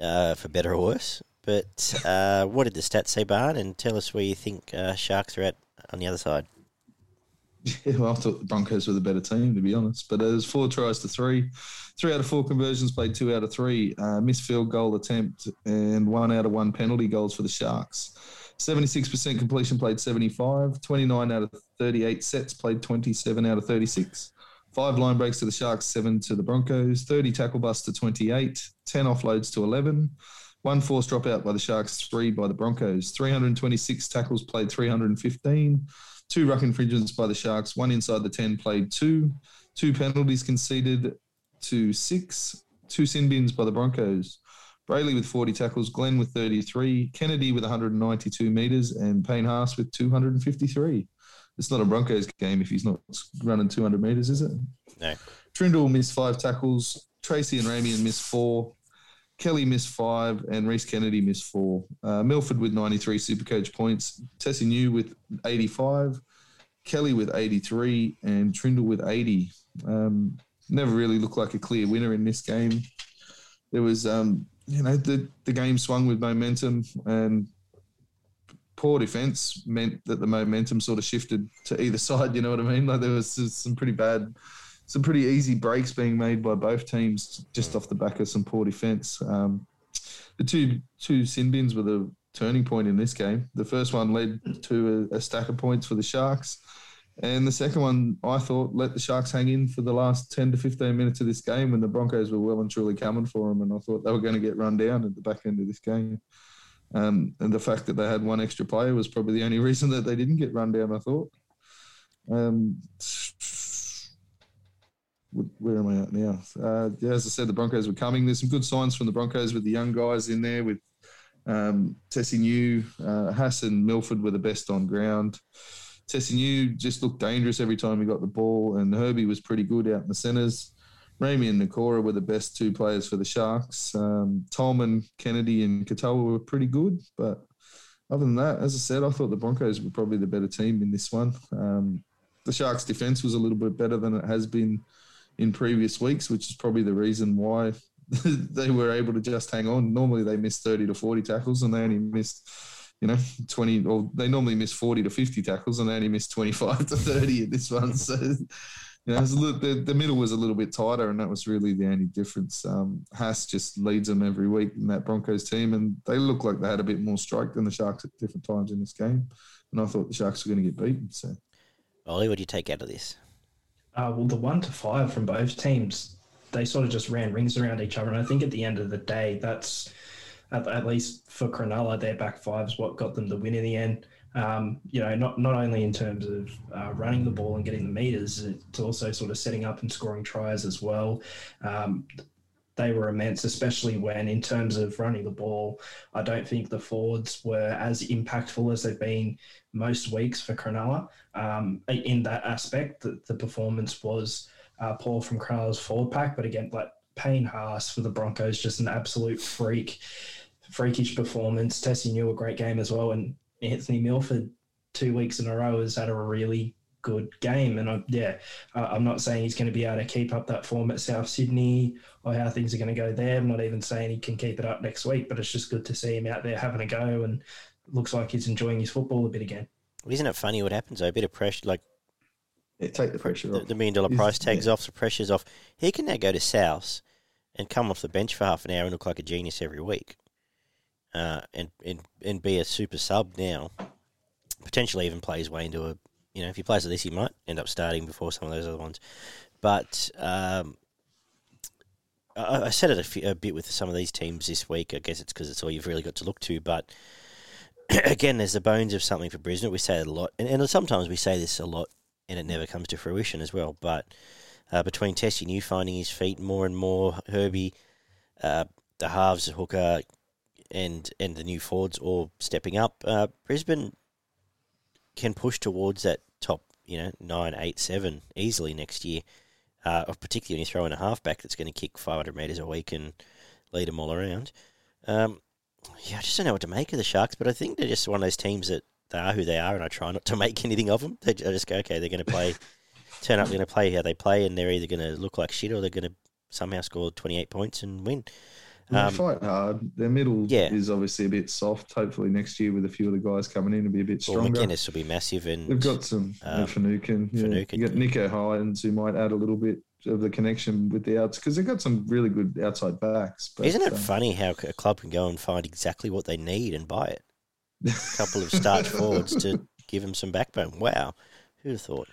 uh, for better or worse. But uh, what did the stats say, Barn? And tell us where you think uh, Sharks are at on the other side. [laughs] Yeah, well, I thought the Broncos were the better team, to be honest. But it was four tries to three. Three out of four conversions played two out of three. Uh, missed field goal attempt and one out of one penalty goals for the Sharks. 76% completion played 75. 29 out of 38 sets played 27 out of 36. Five line breaks to the Sharks, seven to the Broncos. 30 tackle busts to 28. 10 offloads to 11. One forced dropout by the Sharks, three by the Broncos. 326 tackles played 315. Two ruck infringements by the Sharks, one inside the 10 played two. Two penalties conceded to six. Two sin bins by the Broncos. Brailey with 40 tackles, Glenn with 33, Kennedy with 192 metres, and Payne Haas with 253. It's not a Broncos game if he's not running 200 metres, is it? No. Trindall missed five tackles. Tracy and Ramien missed four. Kelly missed five, and Reese Kennedy missed four. Uh, Milford with 93 Supercoach points. Tesi Niu with 85. Kelly with 83, and Trindall with 80. Um, never really looked like a clear winner in this game. There was, um, you know, the, the game swung with momentum, and poor defence meant that the momentum sort of shifted to either [laughs] side. You know what I mean? Like there was some pretty bad some pretty easy breaks being made by both teams just off the back of some poor defence. Um, the two two sin bins were the turning point in this game. The first one led to a, a, stack of points for the Sharks, and the second one I thought let the Sharks hang in for the last ten to fifteen minutes of this game when the Broncos were well and truly coming for them, and I thought they were going to get run down at the back end of this game. Um, and the fact that they had one extra player was probably the only [laughs] reason that they didn't get run down. I thought. Um, where am I at now? Uh, yeah, as I said, the Broncos were coming. There's some good signs from the Broncos with the young guys in there with um, Tesi Niu, uh, Hassan Milford were the best on ground. Tesi Niu just looked dangerous every time he got the ball, and Herbie was pretty good out in the centres. Ramien and Nikora were the best two players for the Sharks. Um, Tolman, Kennedy, and Katoa were pretty good, but other than that, as I said, I thought the Broncos were probably the better team in this one. Um, the Sharks' defence was a little bit better than it has been in previous weeks, which is probably the reason why [laughs] they were able to just hang on. Normally they miss 30 to 40 tackles and they only missed, you know, 20 or they normally miss 40 to 50 tackles and they only missed 25 [laughs] to 30 at this one. So, you know, little, the, the middle was a little bit tighter and that was really the only difference. Um, Haas just leads them every week in that Broncos team and they look like they had a bit more strike than the Sharks at different times in this game. And I thought the Sharks were going to get beaten. So, Ollie, what do you take out of this? Uh, well, the one to five from both teams they sort of just ran rings around each other. And I think at the end of the day, that's at, at least for Cronulla, their back five is what got them the win in the end. Um, you know, not not only in terms of uh, running the ball and getting the meters, it's also sort of setting up and scoring tries as well. Um, they were immense, especially when, in terms of running the ball, I don't think the forwards were as impactful as they've been most weeks for Cronulla. Um, in that aspect, the, the performance was uh, poor from Cronulla's forward pack, but again, like Payne Haas for the Broncos, just an absolute freak, freakish performance. Tesi Niu a great game as well, and Anthony Milford two weeks in a row has had a really good game. And I, yeah, I'm not saying he's going to be able to keep up that form at South Sydney or how things are going to go there. I'm not even saying he can keep it up next week, but it's just good to see him out there having a go and looks like he's enjoying his football a bit again. Isn't it funny what happens though? A bit of pressure, like yeah, take the pressure the, off. The million dollar price tags yeah. off, the pressure's off. He can now go to South and come off the bench for half an hour and look like a genius every week, uh, and and and be a super sub now. Potentially even play his way into a you know, if he plays at this, he might end up starting before some of those other ones. But um, I, I, said it a, few, a, bit with some of these teams this week. I guess it's because it's all you've really got to look to. But [clears throat] again, there's the bones of something for Brisbane. We say it a lot, and, and, sometimes we say this a lot, and it never comes to fruition as well. But uh, between Tesi Niu finding his feet more and more, Herbie, uh, the halves, hooker, and and the new forwards all stepping up, uh, Brisbane can push towards that top, you know, nine, eight, seven easily next year. Uh, particularly when you throw in a halfback that's going to kick 500 metres a week and lead them all around. Um, yeah, I just don't know what to make of the Sharks, but I think they're just one of those teams that they are who they are, and I try not to [laughs] make anything of them. They, I just go, okay, they're going to play, [laughs] turn up, they're going to play how they play, and they're either going to look like shit or they're going to somehow score 28 points and win. Um, they fight hard. Their middle yeah. is obviously a bit soft. Hopefully next year with a few of the guys coming in, to be a bit stronger. Well, McInnes will be massive, and they've got some um, Finucane. Yeah. You got Nicho Hynes who might add a little bit of the connection with the outs because they've got some really good outside backs. But, Isn't it uh, funny how a club can go and find exactly what they need and buy it? A [laughs] couple of starch forwards to give them some backbone. Wow, who'd have thought?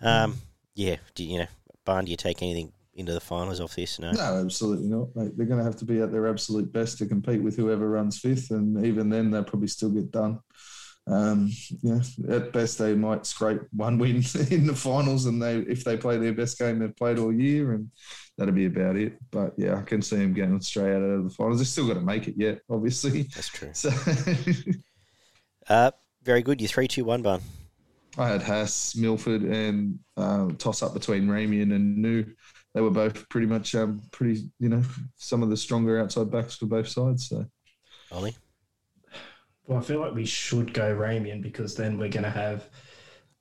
Um, yeah, do you know, Barn? Do you take anything into the finals off this? No, no, absolutely not. Mate. They're going to have to be at their absolute best to compete with whoever runs fifth, and even then, they'll probably still get done. Um, yeah, at best they might scrape one win [laughs] in the finals, and they if they play their best game they've played all year, and that'll be about it. But yeah, I can see them getting straight out of the finals. They've still got to make it yet, obviously. That's true. So, [laughs] uh, very good. You three, two, one, Barn. I had Haas, Milford, and uh, toss up between Ramien and Niu they were both pretty much um, pretty, you know, some of the stronger outside backs for both sides. So, Ollie. Well, I feel like we should go Ramien because then we're going to have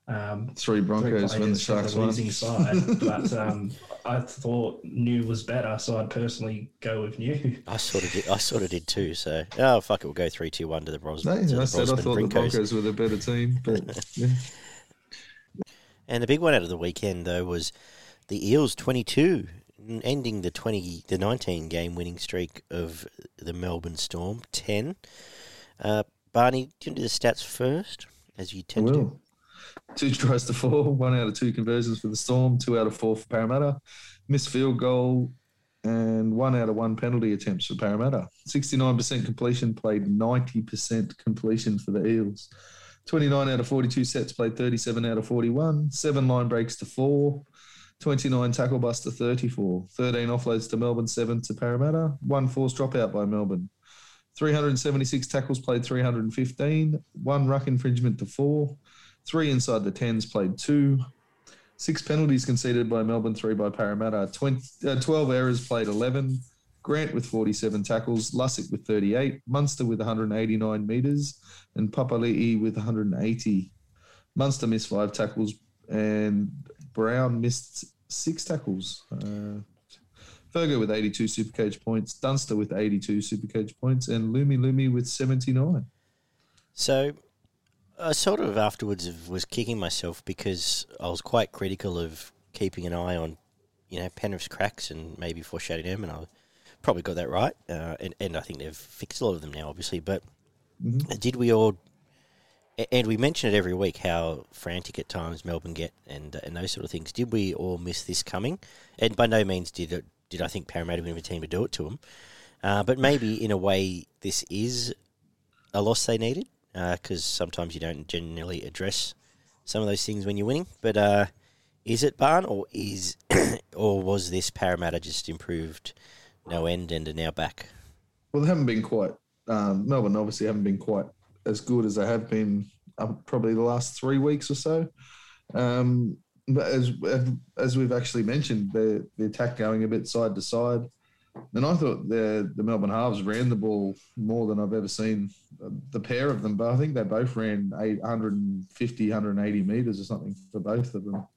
um, three Broncos three when the Sharks the losing side. but um, I thought Niu was better, so I'd personally go with Niu. I sort of did. I sort of did too. So oh fuck it, we'll go three two one to the Bros. No, I said I thought Brincos. the Broncos were the better team, but [laughs] yeah. And the big one out of the weekend though was the Eels 22, ending the 20 the 19 game winning streak of the Melbourne Storm 10. Uh, Barney, do you do the stats first, as you tend to? Two tries to four, one out of two conversions for the Storm, two out of four for Parramatta, missed field goal, and one out of one penalty attempts for Parramatta. 69% completion, played 90% completion for the Eels. 29 out of 42 sets, played 37 out of 41, seven line breaks to four, 29 tackle bust to 34, 13 offloads to Melbourne, 7 to Parramatta, one forced dropout by Melbourne. 376 tackles played 315, one ruck infringement to 4, 3 inside the 10s played 2, 6 penalties conceded by Melbourne, 3 by Parramatta, 20, uh, 12 errors played 11, Grant with 47 tackles, Lussick with 38, Munster with 189 metres, and Papali'i with 180. Munster missed 5 tackles, and Brown missed six tackles. Uh, Fergo with 82 super Supercoach points, Dunster with 82 super Supercoach points, and Lumi Lumi with 79. So I sort of afterwards was kicking myself because I was quite critical of keeping an eye on, you know, Penrith's cracks and maybe foreshadowing them, and I probably got that right. Uh, and, and I think they've fixed a lot of them now, obviously. But mm-hmm. did we all and we mention it every week how frantic at times Melbourne get and uh, and those sort of things. Did we all miss this coming? And by no means did it did I think Parramatta win a team to do it to them. Uh, but maybe in a way, this is a loss they needed because uh, sometimes you don't genuinely address some of those things when you're winning. But uh, is it Barn or is [coughs] or was this Parramatta just improved no end and are now back? Well, they haven't been quite. Um, Melbourne obviously haven't been quite as good as they have been um, probably the last three weeks or so. Um, but as as we've actually mentioned, the the attack going a bit side to side. And I thought the the Melbourne halves ran the ball more than I've ever seen the pair of them. But I think they both ran 850, 180 meters or something for both of them,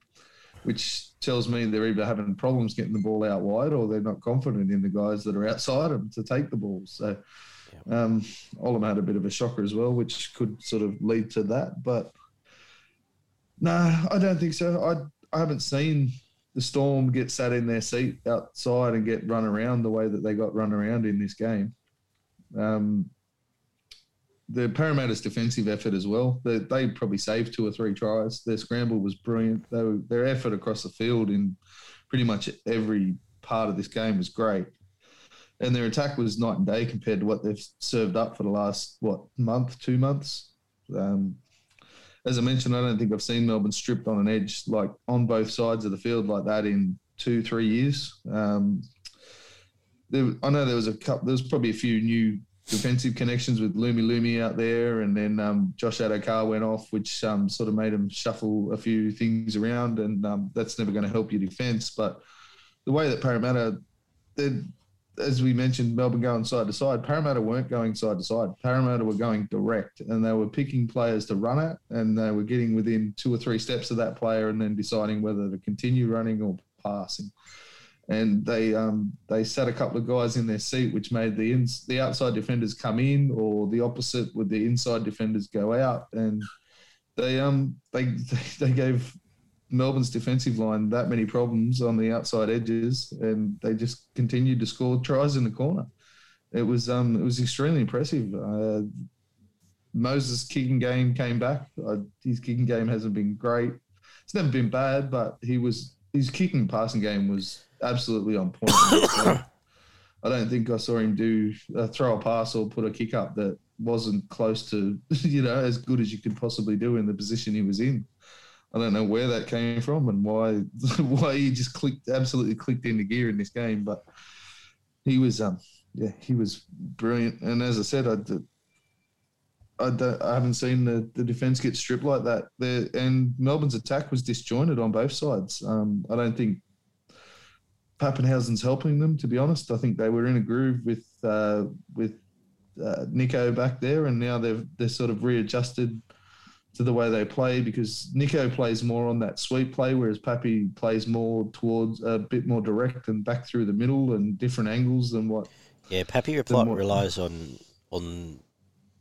which tells me they're either having problems getting the ball out wide or they're not confident in the guys that are outside them to take the ball. So um, Olam had a bit of a shocker as well, which could sort of lead to that. But no, I don't think so. I I haven't seen the Storm get sat in their seat outside and get run around the way that they got run around in this game. Um, the Parramatta's defensive effort as well. They, they, probably saved two or three tries. Their scramble was brilliant. Were, their effort across the field in pretty much every part of this game was great. And their attack was night and day compared to what they've served up for the last, what, month, two months. Um, as I mentioned, I don't think I've seen Melbourne stripped on an edge like on both sides of the field like that in two, three years. Um, there, I know there was a couple. There was probably a few new defensive connections with Lumi Lumi out there, and then um, Josh Addo-Carr went off, which um, sort of made him shuffle a few things around, and um, that's never going to help your defence. But the way that Parramatta, as we mentioned, Melbourne going side to side. Parramatta weren't going side to side. Parramatta were going direct, and they were picking players to run at, and they were getting within two or three steps of that player, and then deciding whether to continue running or passing. And they um, they sat a couple of guys in their seat, which made the ins- the outside defenders come in, or the opposite, with the inside defenders go out, and they um they [laughs] they gave Melbourne's defensive line that many problems on the outside edges, and they just continued to score tries in the corner. It was um, it was extremely impressive. Uh, Moses' kicking game came back. Uh, his kicking game hasn't been great. It's never been bad, but he was his kicking passing game was absolutely on point. [coughs] I don't think I saw him do uh, throw a pass or put a kick up that wasn't close to [laughs] you know as good as you could possibly do in the position he was in. I don't know where that came from and why [laughs] why he just clicked absolutely clicked into gear in this game, but he was um yeah he was brilliant. And as I said, I I, don't, I haven't seen the, the defense get stripped like that. There and Melbourne's attack was disjointed on both sides. Um, I don't think Papenhuyzen's helping them. To be honest, I think they were in a groove with uh, with uh, Nicho back there, and now they've they're sort of readjusted to the way they play because Nicho plays more on that sweep play, whereas Pappy plays more towards a bit more direct and back through the middle and different angles than what. Yeah, Pappy reply, relies on on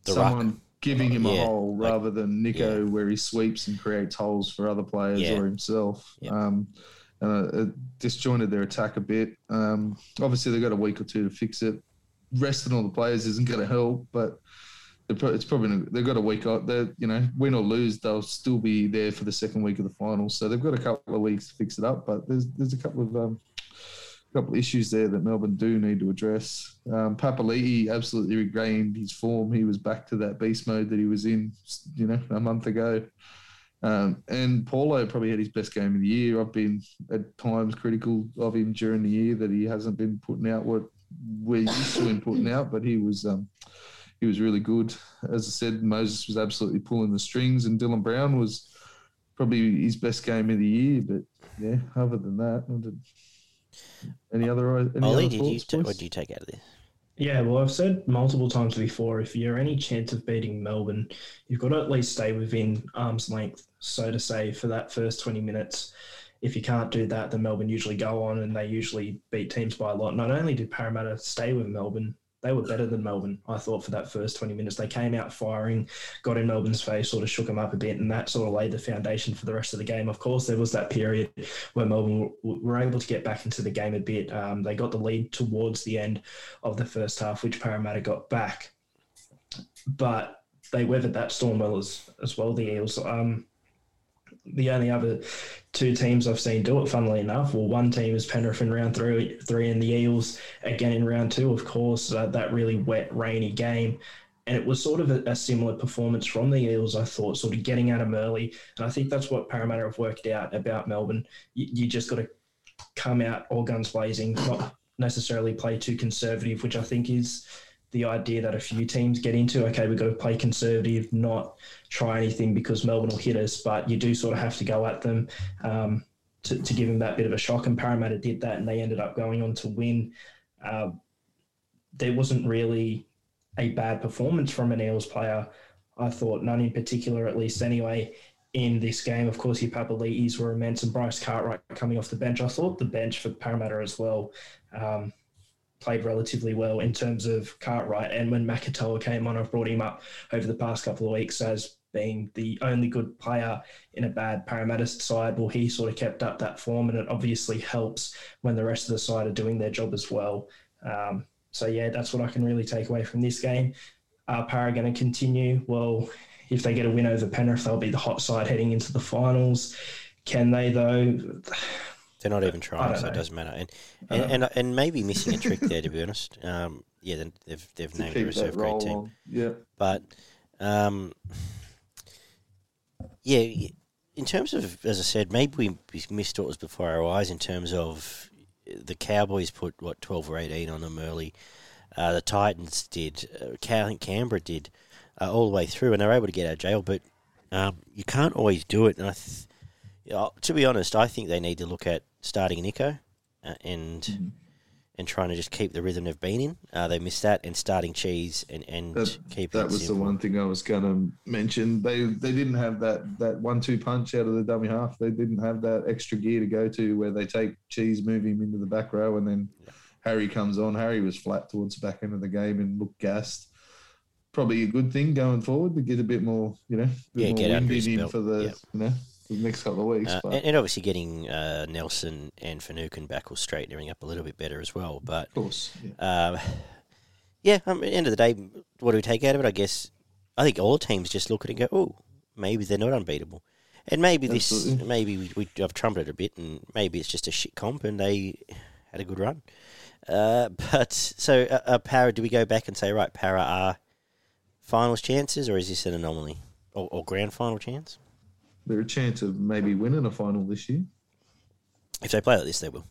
the someone ruck. giving him yeah, a hole like, rather than Nicho, yeah. where he sweeps and creates holes for other players yeah. or himself. Um, it disjointed their attack a bit. Um, obviously, they've got a week or two to fix it. Resting all the players isn't going to help, but it's probably they've got a week out. They you know win or lose, they'll still be there for the second week of the finals. So they've got a couple of weeks to fix it up. But there's there's a couple of um, couple of issues there that Melbourne do need to address. Um, Papali'i absolutely regained his form. He was back to that beast mode that he was in, you know, a month ago. Um, and Paulo probably had his best game of the year. I've been at times critical of him during the year that he hasn't been putting out what we're used to him putting out, but he was um, he was really good. As I said, Moses was absolutely pulling the strings, and Dylan Brown was probably his best game of the year. But yeah, other than that, any other? Any Ollie, other did thoughts, you t- what do you take out of this? Yeah, well, I've said multiple times before if you're any chance of beating Melbourne, you've got to at least stay within arm's length, so to say, for that first 20 minutes. If you can't do that, then Melbourne usually go on and they usually beat teams by a lot. Not only did Parramatta stay with Melbourne, they were better than Melbourne, I thought, for that first 20 minutes. They came out firing, got in Melbourne's face, sort of shook them up a bit, and that sort of laid the foundation for the rest of the game. Of course, there was that period where Melbourne were able to get back into the game a bit. Um, they got the lead towards the end of the first half, which Parramatta got back. But they weathered that storm well as, as well, the Eels. Um, the only other two teams I've seen do it, funnily enough, well, one team is Penrith in round three, three and the Eels again in round two, of course, uh, that really wet, rainy game. And it was sort of a, a, similar performance from the Eels, I thought, sort of getting at them early. And I think that's what Parramatta have worked out about Melbourne. You, you just got to come out all guns blazing, not necessarily play too conservative, which I think is the idea that a few teams get into. Okay, we've got to play conservative, not try anything because Melbourne will hit us, but you do sort of have to go at them um, to, to, give them that bit of a shock. And Parramatta did that, and they ended up going on to win. Uh, there wasn't really a bad performance from an Eels player. I thought none in particular, at least anyway, in this game. Of course, your Papali'is were immense, and Bryce Cartwright coming off the bench. I thought the bench for Parramatta as well. Um, played relatively well in terms of Cartwright. And when Makatoa came on, I've brought him up over the past couple of weeks as being the only good player in a bad Parramatta side. Well, he sort of kept up that form, and it obviously helps when the rest of the side are doing their job as well. Um, so, yeah, that's what I can really take away from this game. Are going to continue? Well, if they get a win over Penrith, they'll be the hot side heading into the finals. Can they, though? They're not even trying, so know. it doesn't matter. And and, and, and maybe missing a trick there, [laughs] to be honest. Um, yeah, they've they've named a reserve grade team. On. Yeah, but um, yeah, in terms of as I said, maybe we, missed what was before our eyes in terms of the Cowboys put what twelve or eighteen on them early. Uh, the Titans did. Uh, I think Canberra did uh, all the way through, and they're able to get out of jail. But um, you can't always do it. And I, th- you know, to be honest, I think they need to look at starting Nicho uh, and mm-hmm. and trying to just keep the rhythm they've been in. Uh, they missed that and starting cheese and and that, keep that was simple. the one thing I was going to mention. They they didn't have that that one two punch out of the dummy half. They didn't have that extra gear to go to where they take cheese, move him into the back row, and then yeah. Harry comes on. Harry was flat towards the back end of the game and looked gassed. Probably a good thing going forward to get a bit more, you know, yeah, more get wind in him for the, yep. you know, the next couple of weeks. Uh, and, and, obviously, getting uh, Nelson and Finucane back will straighten everything up a little bit better as well. But of course, yeah. Uh, yeah, um, at the end of the day, what do we take out of it? I guess I think all teams just look at it and go, "Oh, maybe they're not unbeatable," and maybe Absolutely. this, maybe we, we have trumpeted a bit, and maybe it's just a shit comp, and they had a good run. Uh, [laughs] but so, uh, uh, Para, do we go back and say, right, Para are finals chances, or is this an anomaly or, or grand final chance? They're a chance of maybe winning a final this year. If they play like this, they will.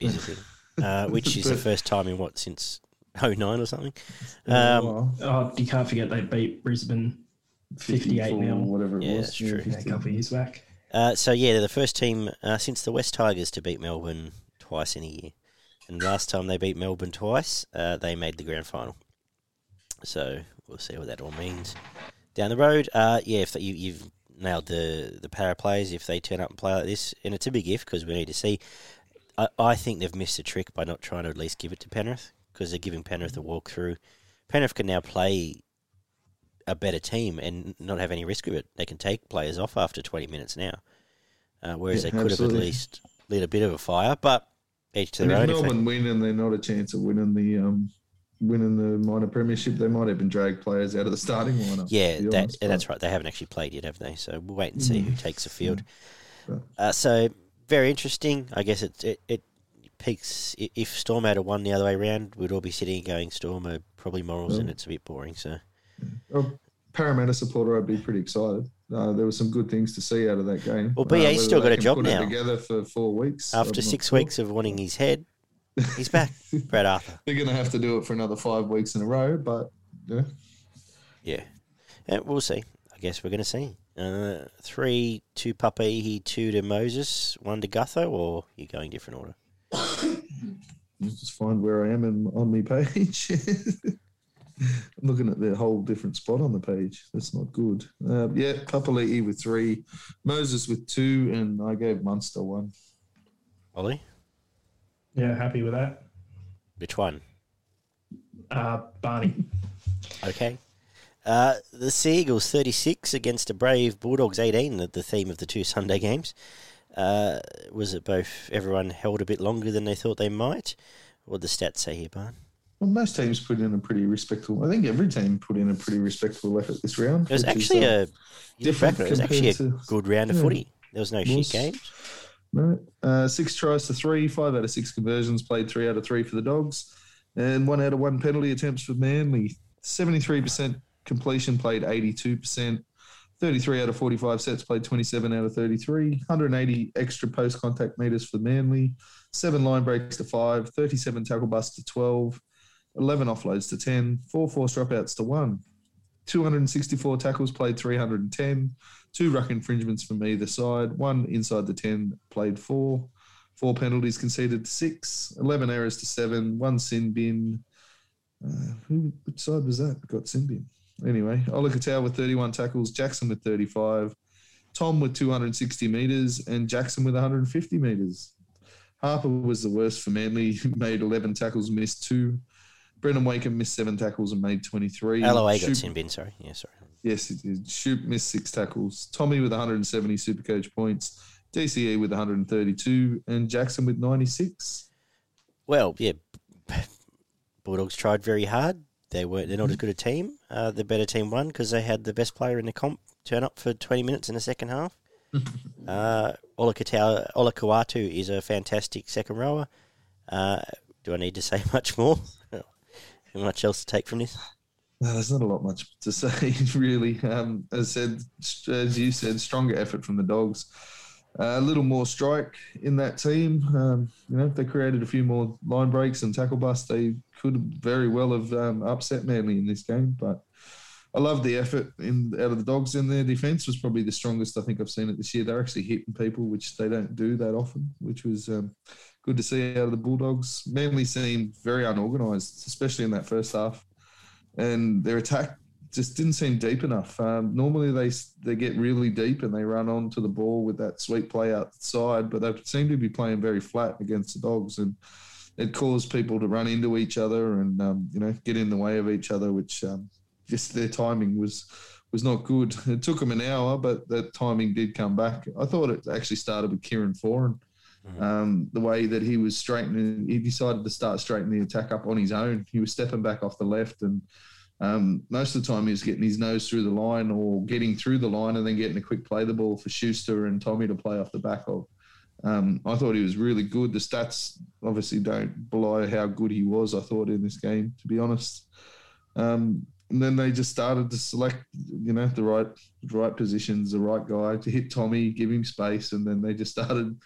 Easy [laughs] uh, which is the first time in what since 09 or something. Um, oh, you can't forget they beat Brisbane 58 nil, whatever it yeah, was. That's true. Yeah, a couple of years back. Uh, so yeah, they're the first team uh, since the West Tigers to beat Melbourne twice in a year, and last time they beat Melbourne twice, uh, they made the grand final. So we'll see what that all means down the road. Uh, yeah, if you, you've nailed the the power plays if they turn up and play like this, and it's a big if because we need to see. I, I think they've missed a trick by not trying to at least give it to Penrith because they're giving Penrith a walkthrough. Penrith can now play a better team and not have any risk of it. They can take players off after 20 minutes now, uh, whereas yeah, they could absolutely. have at least lit a bit of a fire. But each to their and own. If Melbourne win and they're not a chance of winning the um, winning the minor premiership, they might even drag players out of the starting lineup. Yeah, that, honest, that's right. They haven't actually played yet, have they? So we'll wait and see mm. who takes the field. Yeah. Uh, so very interesting. I guess it, it, it peaks. If Storm had won the other way around, we'd all be sitting going Storm are probably morals, yeah. and it's a bit boring. So, well, Parramatta supporter, I'd be pretty excited. Uh, there were some good things to see out of that game. Well, BA's uh, still got a job now. Together for four weeks after six sure. weeks of wanting his head. He's back, [laughs] Brad Arthur. They're going to have to do it for another five weeks in a row, but yeah. Yeah. And we'll see. I guess we're going to see. Uh, three to Papali'i, two to Moses, one to Gutho, or you going different order? just find where I am in, on my page. [laughs] I'm looking at the whole different spot on the page. That's not good. Uh, yeah, Papali'i with three, Moses with two, and I gave Munster one. Ollie? Yeah, happy with that. Which one? Uh, Barney. okay. Uh, the Sea Eagles 36 against the Brave Bulldogs 18, the, the theme of the two Sunday games. Uh, was it both everyone held a bit longer than they thought they might? What the stats say here, Barn? well, most teams put in a pretty respectable. I think every team put in a pretty respectable effort this round. It was actually is, uh, a different. It was actually a to, good round of yeah, footy. There was no shit games. Uh, six tries to three, five out of six conversions, played three out of three for the Dogs, and one out of one penalty attempts for Manly. Seventy-three percent completion, played eighty-two percent. 33 out of 45 sets, played 27 out of 33, 180 extra post contact meters for Manly, seven line breaks to five, 37 tackle busts to 12, 11 offloads to 10, four forced dropouts to one, 264 tackles, played 310, two ruck infringements from either side, one inside the 10, played four, four penalties conceded to six, 11 errors to seven, one sin bin. Uh, who, which side was that? Got sin bin. Anyway, Olakau'atu with 31 tackles, Jackson with 35, Tom with 260 metres, and Jackson with 150 metres. Harper was the worst for Manly, [laughs] made 11 tackles, missed two. Brandon Wakeham missed seven tackles and made 23. LOA got sin bin, sorry. Yeah, sorry. Yes, he did. Shoop missed six tackles. Tommy with 170 Supercoach points. DCE with 132 and Jackson with 96. Well, yeah, [laughs] Bulldogs tried very hard. They were they're not as good a team. Uh, the better team won because they had the best player in the comp turn up for 20 minutes in the second half. [laughs] uh, Olakau'atu, is a fantastic second rower. Uh, do I need to say [laughs] much more? Much else to take from this? No, there's not a lot much to [laughs] say, really. Um, as said, as you said, stronger effort from the dogs. Uh, a little more strike in that team. Um, you know, if they created a few more line breaks and tackle busts, they could very well have um, upset Manly in this game. But I love the effort in out of the dogs in their defence was probably the strongest I think I've seen it this year. They're actually hitting people, which they don't do that often, which was um, good to see out of the Bulldogs. Manly seemed very unorganised, especially in that first half, and their attack just didn't seem deep enough. Um, normally they they get really deep and they run onto the ball with that sweet play outside, but they seem to be playing very flat against the Dogs, and it caused people to run into each other and um, you know get in the way of each other, which um, just their timing was was not good. It took them an hour, but that timing did come back. I thought it actually started with Kieran Foran. Mm-hmm. Um, the way that he was straightening, he decided to start straightening the attack up on his own. He was stepping back off the left, and um, most of the time he was getting his nose through the line or getting through the line and then getting a quick play the ball for Schuster and Tommy to play off the back of. Um, I thought he was really good. The stats obviously don't belie how good he was. I thought in this game, to be honest. Um, and then they just started to select, you know, the right, the right positions, the right guy to hit Tommy, give him space, and then they just started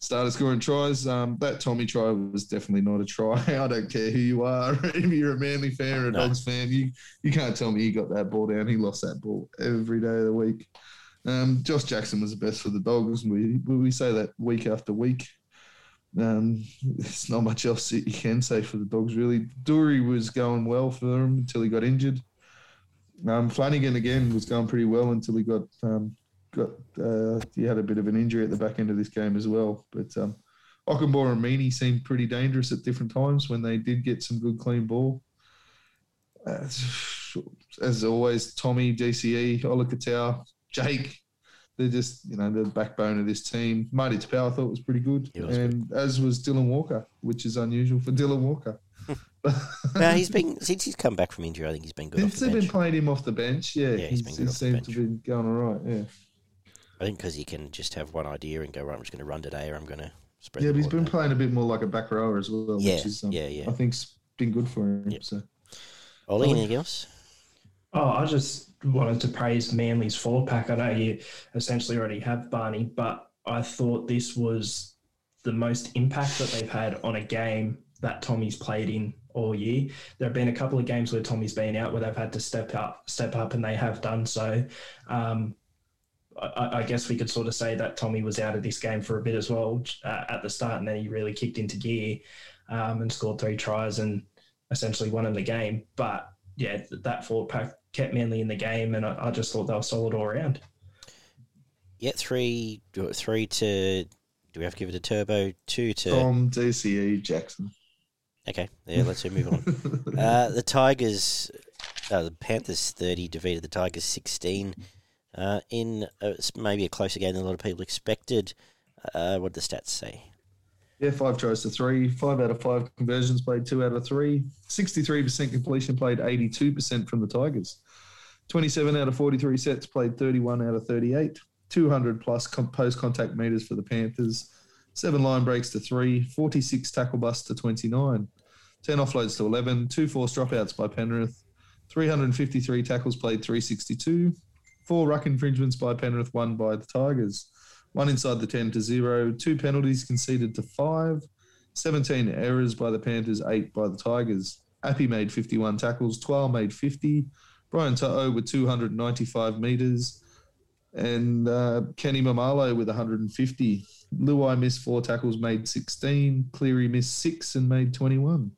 started scoring tries. Um, that Tommy try was definitely not a try. [laughs] I don't care who you are, [laughs] if you're a Manly fan or a no. Dogs fan, you you can't tell me he got that ball down. He lost that ball every day of the week. Um, Josh Jackson was the best for the Dogs. We we say that week after week. Um, there's not much else you can say for the Dogs really. Dury was going well for them until he got injured. Um, Flanagan again was going pretty well until he got um, got uh, he had a bit of an injury at the back end of this game as well. But um, and Meaney seemed pretty dangerous at different times when they did get some good clean ball. Uh, as always, Tommy, DCE, Ola Jake, they're just you know the backbone of this team. Marty Taupau I thought was pretty good, was and good. as was Dylan Walker, which is unusual for Dylan Walker. [laughs] no, he's been since he's come back from injury. I think he's been good. Since they've been playing him off the bench, yeah, yeah he's, he's been he seems to be going all right. Yeah. I think because he can just have one idea and go, right, I'm just going to run today or I'm going to spread Yeah, but he's been playing a bit more like a back rower as well, yeah, which is, um, yeah, yeah. I think's been good for him. Yep. So. Ollie, anything else? Oh, I just wanted to praise Manly's four pack. I know you essentially already have Barney, but I thought this was the most impact that they've had on a game that Tommy's played in all year. There have been a couple of games where Tommy's been out where they've had to step up, step up, and they have done so. Um, I, I, guess we could sort of say that Tommy was out of this game for a bit as well uh, at the start, and then he really kicked into gear um, and scored three tries and essentially won in the game. But yeah, that forward pack kept Manly in the game, and I, I just thought they were solid all around. Yeah, three, three to. Do we have to give it a turbo? Two to Tom DCE Jackson. Okay, yeah, let's move on. [laughs] uh, the Tigers, uh, the Panthers thirty defeated the Tigers sixteen uh, in maybe a closer game than a lot of people expected. Uh, what did the stats say? Yeah, five tries to three, five out of five conversions played two out of three, 63% completion played 82% from the Tigers. 27 out of 43 sets played 31 out of 38, 200 plus post contact meters for the Panthers, seven line breaks to three, 46 tackle busts to 29, 10 offloads to 11, two forced dropouts by Penrith, 353 tackles played 362, four ruck infringements by Penrith, one by the Tigers, one inside the 10 to zero, two penalties conceded to five, 17 errors by the Panthers, eight by the Tigers. Appy made 51 tackles, Twal made 50, Brian To'o with 295 metres, and uh, Kenny Maumalo with 150. Luai missed four tackles, made 16. Cleary missed six and made 21.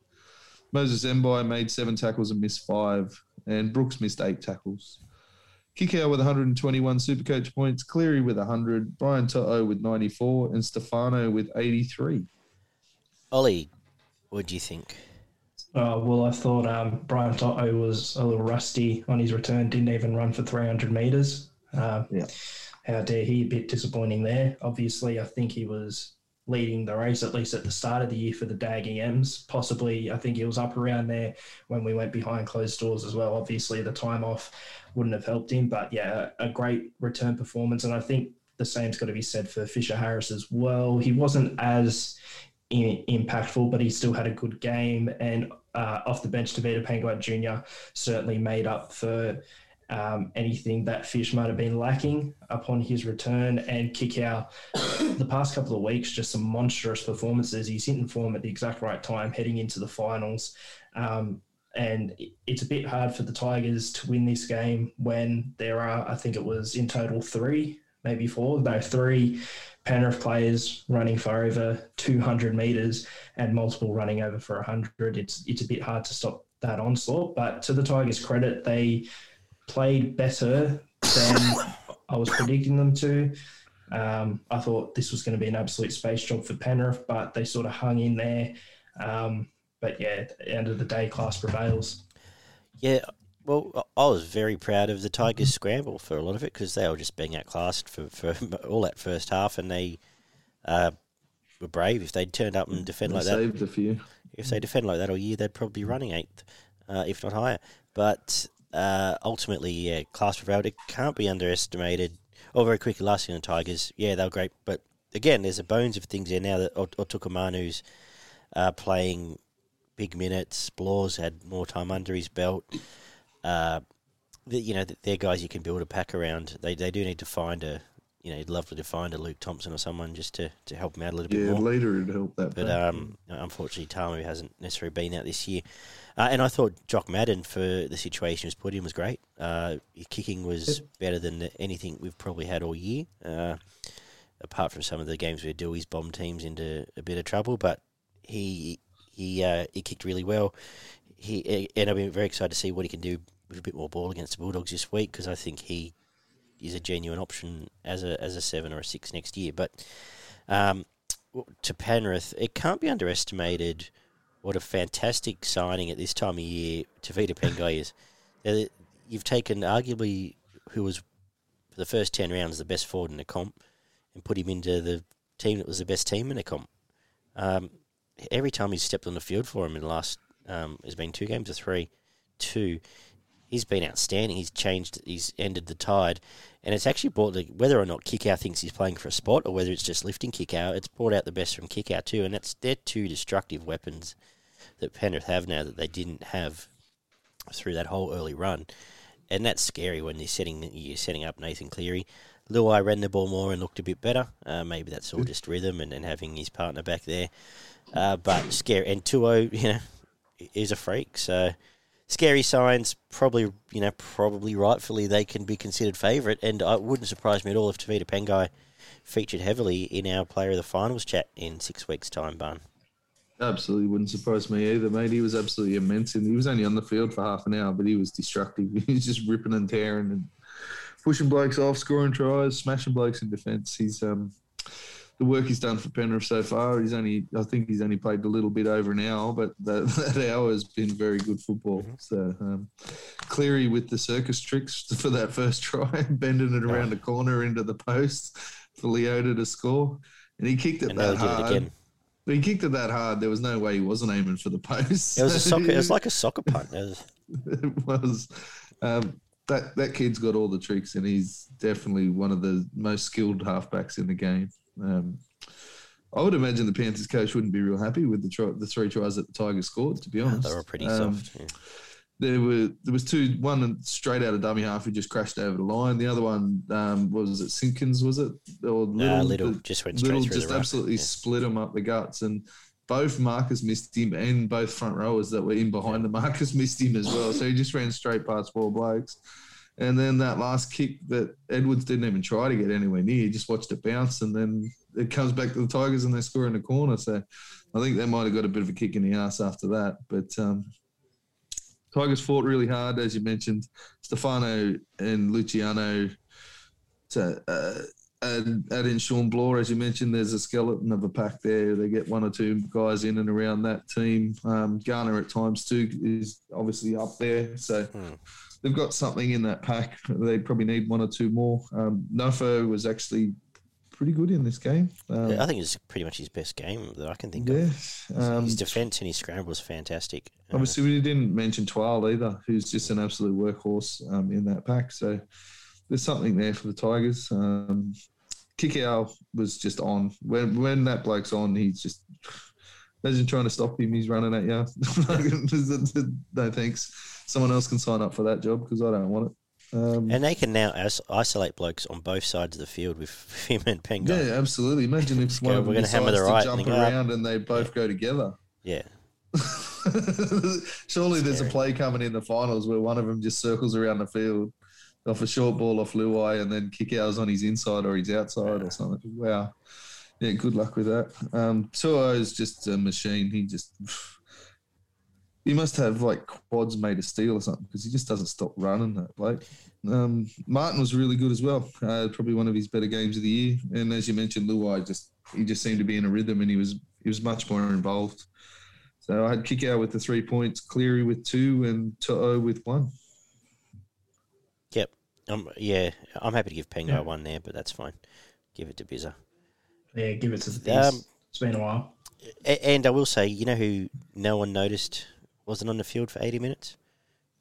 Moses Mbye made seven tackles and missed five. And Brooks missed eight tackles. Kikau with 121 Supercoach points, Cleary with 100, Brian To'o with 94, and Stefano with 83. Ollie, what do you think? Uh, well, I thought um, Brian To'o was a little rusty on his return, didn't even run for 300 metres. Uh, yeah. How dare he? A bit disappointing there. Obviously, I think he was leading the race, at least at the start of the year for the Dally Ms. Possibly, I think he was up around there when we went behind closed doors as well. Obviously, the time off wouldn't have helped him, but yeah, a great return performance. And I think the same's got to be said for Fisher Harris as well. He wasn't as in, impactful, but he still had a good game. And uh, off the bench, Tevita Pangai Jr. certainly made up for um, anything that Fish might have been lacking upon his return. And Kikau, [coughs] the past couple of weeks, just some monstrous performances. He's hitting form at the exact right time, heading into the finals. Um, and it's a bit hard for the Tigers to win this game when there are, I think it was in total three, maybe four, no, three Penrith players running for over 200 metres and multiple running over for 100. It's, it's a bit hard to stop that onslaught. But to the Tigers' credit, they played better than I was predicting them to. Um, I thought this was going to be an absolute space job for Penrith, but they sort of hung in there. Um, but yeah, at the end of the day, class prevails. Yeah, well, I was very proud of the Tigers' scramble for a lot of it because they were just being outclassed for, for [laughs] all that first half, and they uh, were brave. If they'd turned up and defend they like saved that, a few. If they defend like that all year, they'd probably be running eighth, uh, if not higher. But uh, ultimately, yeah, class prevailed. It can't be underestimated. Oh, very quickly, last year the Tigers, yeah, they were great. But again, there's a bones of things there now that Utoikamanu's uh, playing big minutes. Blore's had more time under his belt. Uh, the, you know, they're guys you can build a pack around. They they do need to find a, you know, you'd love to find a Luke Thompson or someone just to, to help him out a little yeah, bit more. Yeah, later would help that. But um, unfortunately, Tamou hasn't necessarily been out this year. Uh, and I thought Jock Madden for the situation he was put in was great. Uh, his kicking was better than anything we've probably had all year. Uh, apart from some of the games where Dewey's bomb teams into a bit of trouble, but he he uh, he kicked really well. He and I've been very excited to see what he can do with a bit more ball against the Bulldogs this week because I think he is a genuine option as a as a seven or a six next year. But um, to Penrith, it can't be underestimated what a fantastic signing at this time of year Tevita Pangai is. [laughs] You've taken arguably who was for the first ten rounds the best forward in the comp and put him into the team that was the best team in the comp. Um, every time he's stepped on the field for him in the last, um, has been two games or three, two. He's been outstanding. He's changed. He's ended the tide, and it's actually brought the whether or not Kikau thinks he's playing for a spot or whether it's just lifting Kikau. It's brought out the best from Kikau too, and that's they're two destructive weapons that Penrith have now that they didn't have through that whole early run, and that's scary when you're setting you're setting up Nathan Cleary. Luai ran the ball more and looked a bit better. Uh, maybe that's all just rhythm and, and having his partner back there. Uh, but scary. And To'o, [laughs] you know, is a freak. So scary signs. Probably, you know, probably rightfully they can be considered favourite. And it wouldn't surprise me at all if Tevita Pangai featured heavily in our Player of the Finals chat in six weeks' time, Bun. Absolutely wouldn't surprise me either, mate. He was absolutely immense, and he was only on the field for half an hour, but he was destructive. [laughs] He was just ripping and tearing and pushing blokes off, scoring tries, smashing blokes in defence. He's um, the work he's done for Penrith so far. He's only, I think, he's only played a little bit over an hour, but [laughs] that, that hour has been very good football. Mm-hmm. So um, Cleary with the circus tricks [laughs] for that first try, [laughs] bending it around the corner into the post for Leota to score, and he kicked it and that hard. It But he kicked it that hard. There was no way he wasn't aiming for the post. It was a soccer. It was like a soccer punt. It was, it was. Um, that that kid's got all the tricks, and he's definitely one of the most skilled halfbacks in the game. Um, I would imagine the Panthers coach wouldn't be real happy with the try, the three tries that the Tigers scored. To be honest, they were pretty Um, soft. yeah. there were there was two one straight out of dummy half who just crashed over the line. The other one um, was it Simpkins was it or Nah, little the- just went straight little just absolutely Yeah. split him up the guts and. Both markers missed him, and both front rowers that were in behind the markers [laughs] missed him as well. So he just ran straight past four blokes. And then that last kick that Edwards didn't even try to get anywhere near, he just watched it bounce, and then it comes back to the Tigers and they score in the corner. So I think they might have got a bit of a kick in the ass after that. But um, Tigers fought really hard, as you mentioned. Stefano and Luciano to uh, add, add in Shawn Blore, as you mentioned. There's a skeleton of a pack there. They get one or two guys in and around that team. Um, Garner at times too is obviously up there, so Hmm. They've got something in that pack. They probably need one or two more. Um, Nofo was actually pretty good in this game. Um, I think it's pretty much his best game that I can think yeah. of. Um, his defense and his scramble was fantastic. Uh, Obviously, we didn't mention Twal either, who's just an absolute workhorse um, in that pack. So there's something there for the Tigers. Um, Kikau was just on. When when that bloke's on, he's just imagine trying to stop him. He's running at you. [laughs] [laughs] no thanks. Someone else can sign up for that job because I don't want it. Um, and they can now is- isolate blokes on both sides of the field with [laughs] him and Penga. yeah, absolutely. Imagine if [laughs] one go, of "We're them decides the to jump and around and they both Yeah. go together. yeah. [laughs] Surely there's a play coming in the finals where one of them just circles around the field off a short ball off Luai and then Kikau's on his inside or his outside or something. Wow. Yeah, good luck with that. Um, Tuo is just a machine. He just he must have like quads made of steel or something because he just doesn't stop running that bloke. Um, Martin was really good as well. Uh, probably one of his better games of the year. And as you mentioned, Luai just he just seemed to be in a rhythm and he was he was much more involved. So I had Kikau with the three points, Cleary with two, and To'o with one. Yep. Um, yeah, I'm happy to give Penga Yeah. one there, but that's fine. Give it to Bizza. Yeah, give it to the Bees. Um, it's been a while. And I will say, you know who no one noticed wasn't on the field for 80 minutes?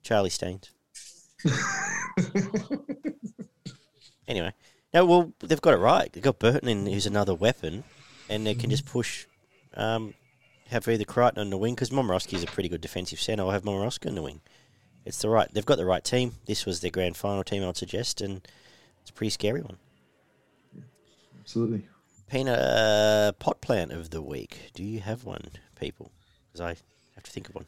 Charlie Staines. [laughs] Anyway, no, well, they've got it right. They've got Burton in, who's another weapon, and they can just push, um, have either Crichton on the wing, because Momirovski is a pretty good defensive centre, or have Momirovski on the wing. It's the right, they've got the right team. This was their grand final team, I would suggest, and it's a pretty scary one. Absolutely. Peanut uh, pot plant of the week. Do you have one, people? Because I have to think of one.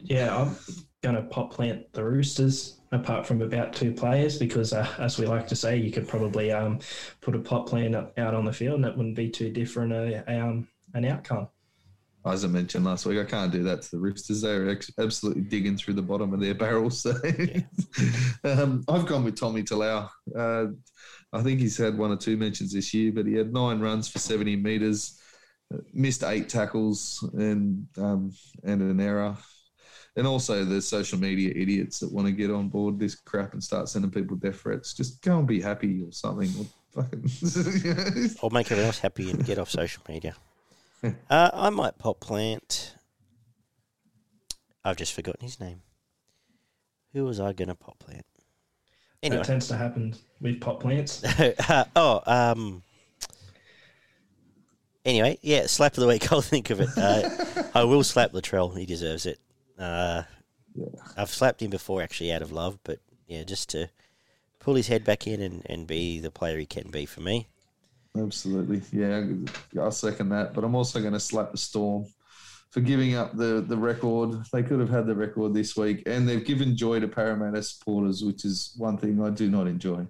Yeah, I'm going to pop plant the Roosters, apart from about two players, because uh, as we like to say, you could probably um, put a pot plant out on the field and it wouldn't be too different a, a, um, an outcome. As I mentioned last week, I can't do that to the Roosters. They're ex- absolutely digging through the bottom of their barrels. [laughs] So um, I've gone with Tommy Talau. Uh, I think he's had one or two mentions this year, but he had nine runs for 70 metres, uh, missed eight tackles and um, and an error. And also the social media idiots that want to get on board this crap and start sending people death threats. Just go and be happy or something. [laughs] Or fucking I'll make everyone else happy and get off social media. [laughs] Uh, I might pop plant. I've just forgotten his name. Who was I going to pop plant? Anyway. That tends to happen with pot plants. [laughs] oh, um. Anyway, yeah, slap of the week. [laughs] I'll think of it. Uh, I will slap Latrell. He deserves it. Uh, I've slapped him before, actually, out of love, but yeah, just to pull his head back in and, and be the player he can be for me. Absolutely, yeah, I'll second that. But I'm also going to slap the Storm for giving up the the record. They could have had the record this week, and they've given joy to Parramatta supporters, which is one thing I do not enjoy.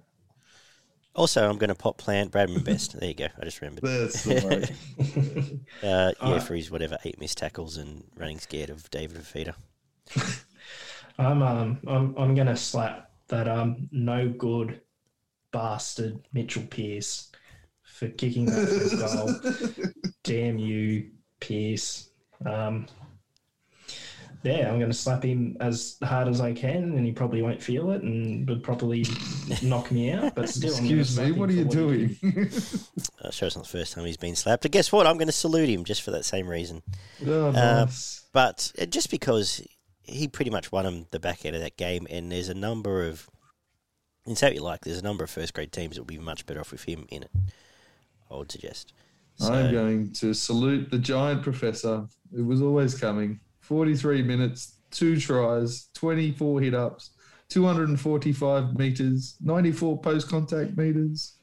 Also, I'm going to pop plant Bradman Best. There you go. I just remembered. That's the [laughs] way. Uh, [laughs] yeah, Alright. for his whatever eight missed tackles and running scared of David Fifita. [laughs] I'm um I'm I'm gonna slap that um no good bastard Mitchell Pearce for kicking that field goal. Damn you, Pearce. Um, yeah, I'm going to slap him as hard as I can, and he probably won't feel it, and would probably knock me out. But still, excuse me, what are you doing? uh, sure, it's not the first time he's been slapped. But guess what? I'm going to salute him just for that same reason. Oh, nice. uh, but just because he pretty much won him the back end of that game, and there's a number of, and say what you like, there's a number of first grade teams that will be much better off with him in it. I would suggest. So, I'm going to salute the giant professor. It was always coming. 43 minutes, two tries, 24 hit ups, 245 meters, 94 post contact meters,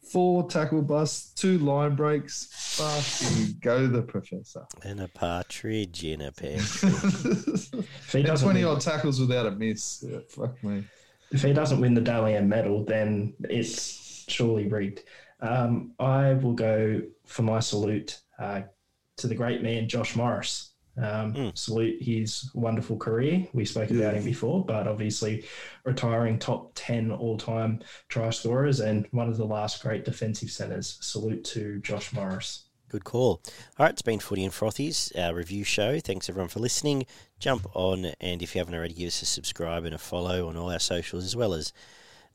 four tackle busts, two line breaks. Fucking go the professor. And a partridge in a pear. [laughs] and 20 odd tackles without a miss. Yeah, fuck me. If he doesn't win the Dally M medal, then it's surely rigged. Um, I will go for my salute uh, to the great man, Josh Morris. Um, mm. Salute his wonderful career. We spoke about him before, but obviously retiring top 10 all time try scorers and one of the last great defensive centres. Salute to Josh Morris. Good call. All right, it's been Footy and Frothies, our review show. Thanks everyone for listening. Jump on, and if you haven't already, give us a subscribe and a follow on all our socials, as well as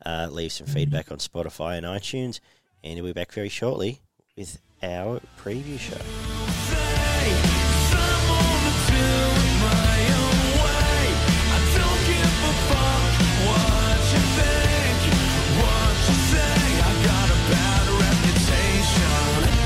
uh, leave some feedback on Spotify and iTunes. And we'll be back very shortly with our preview show.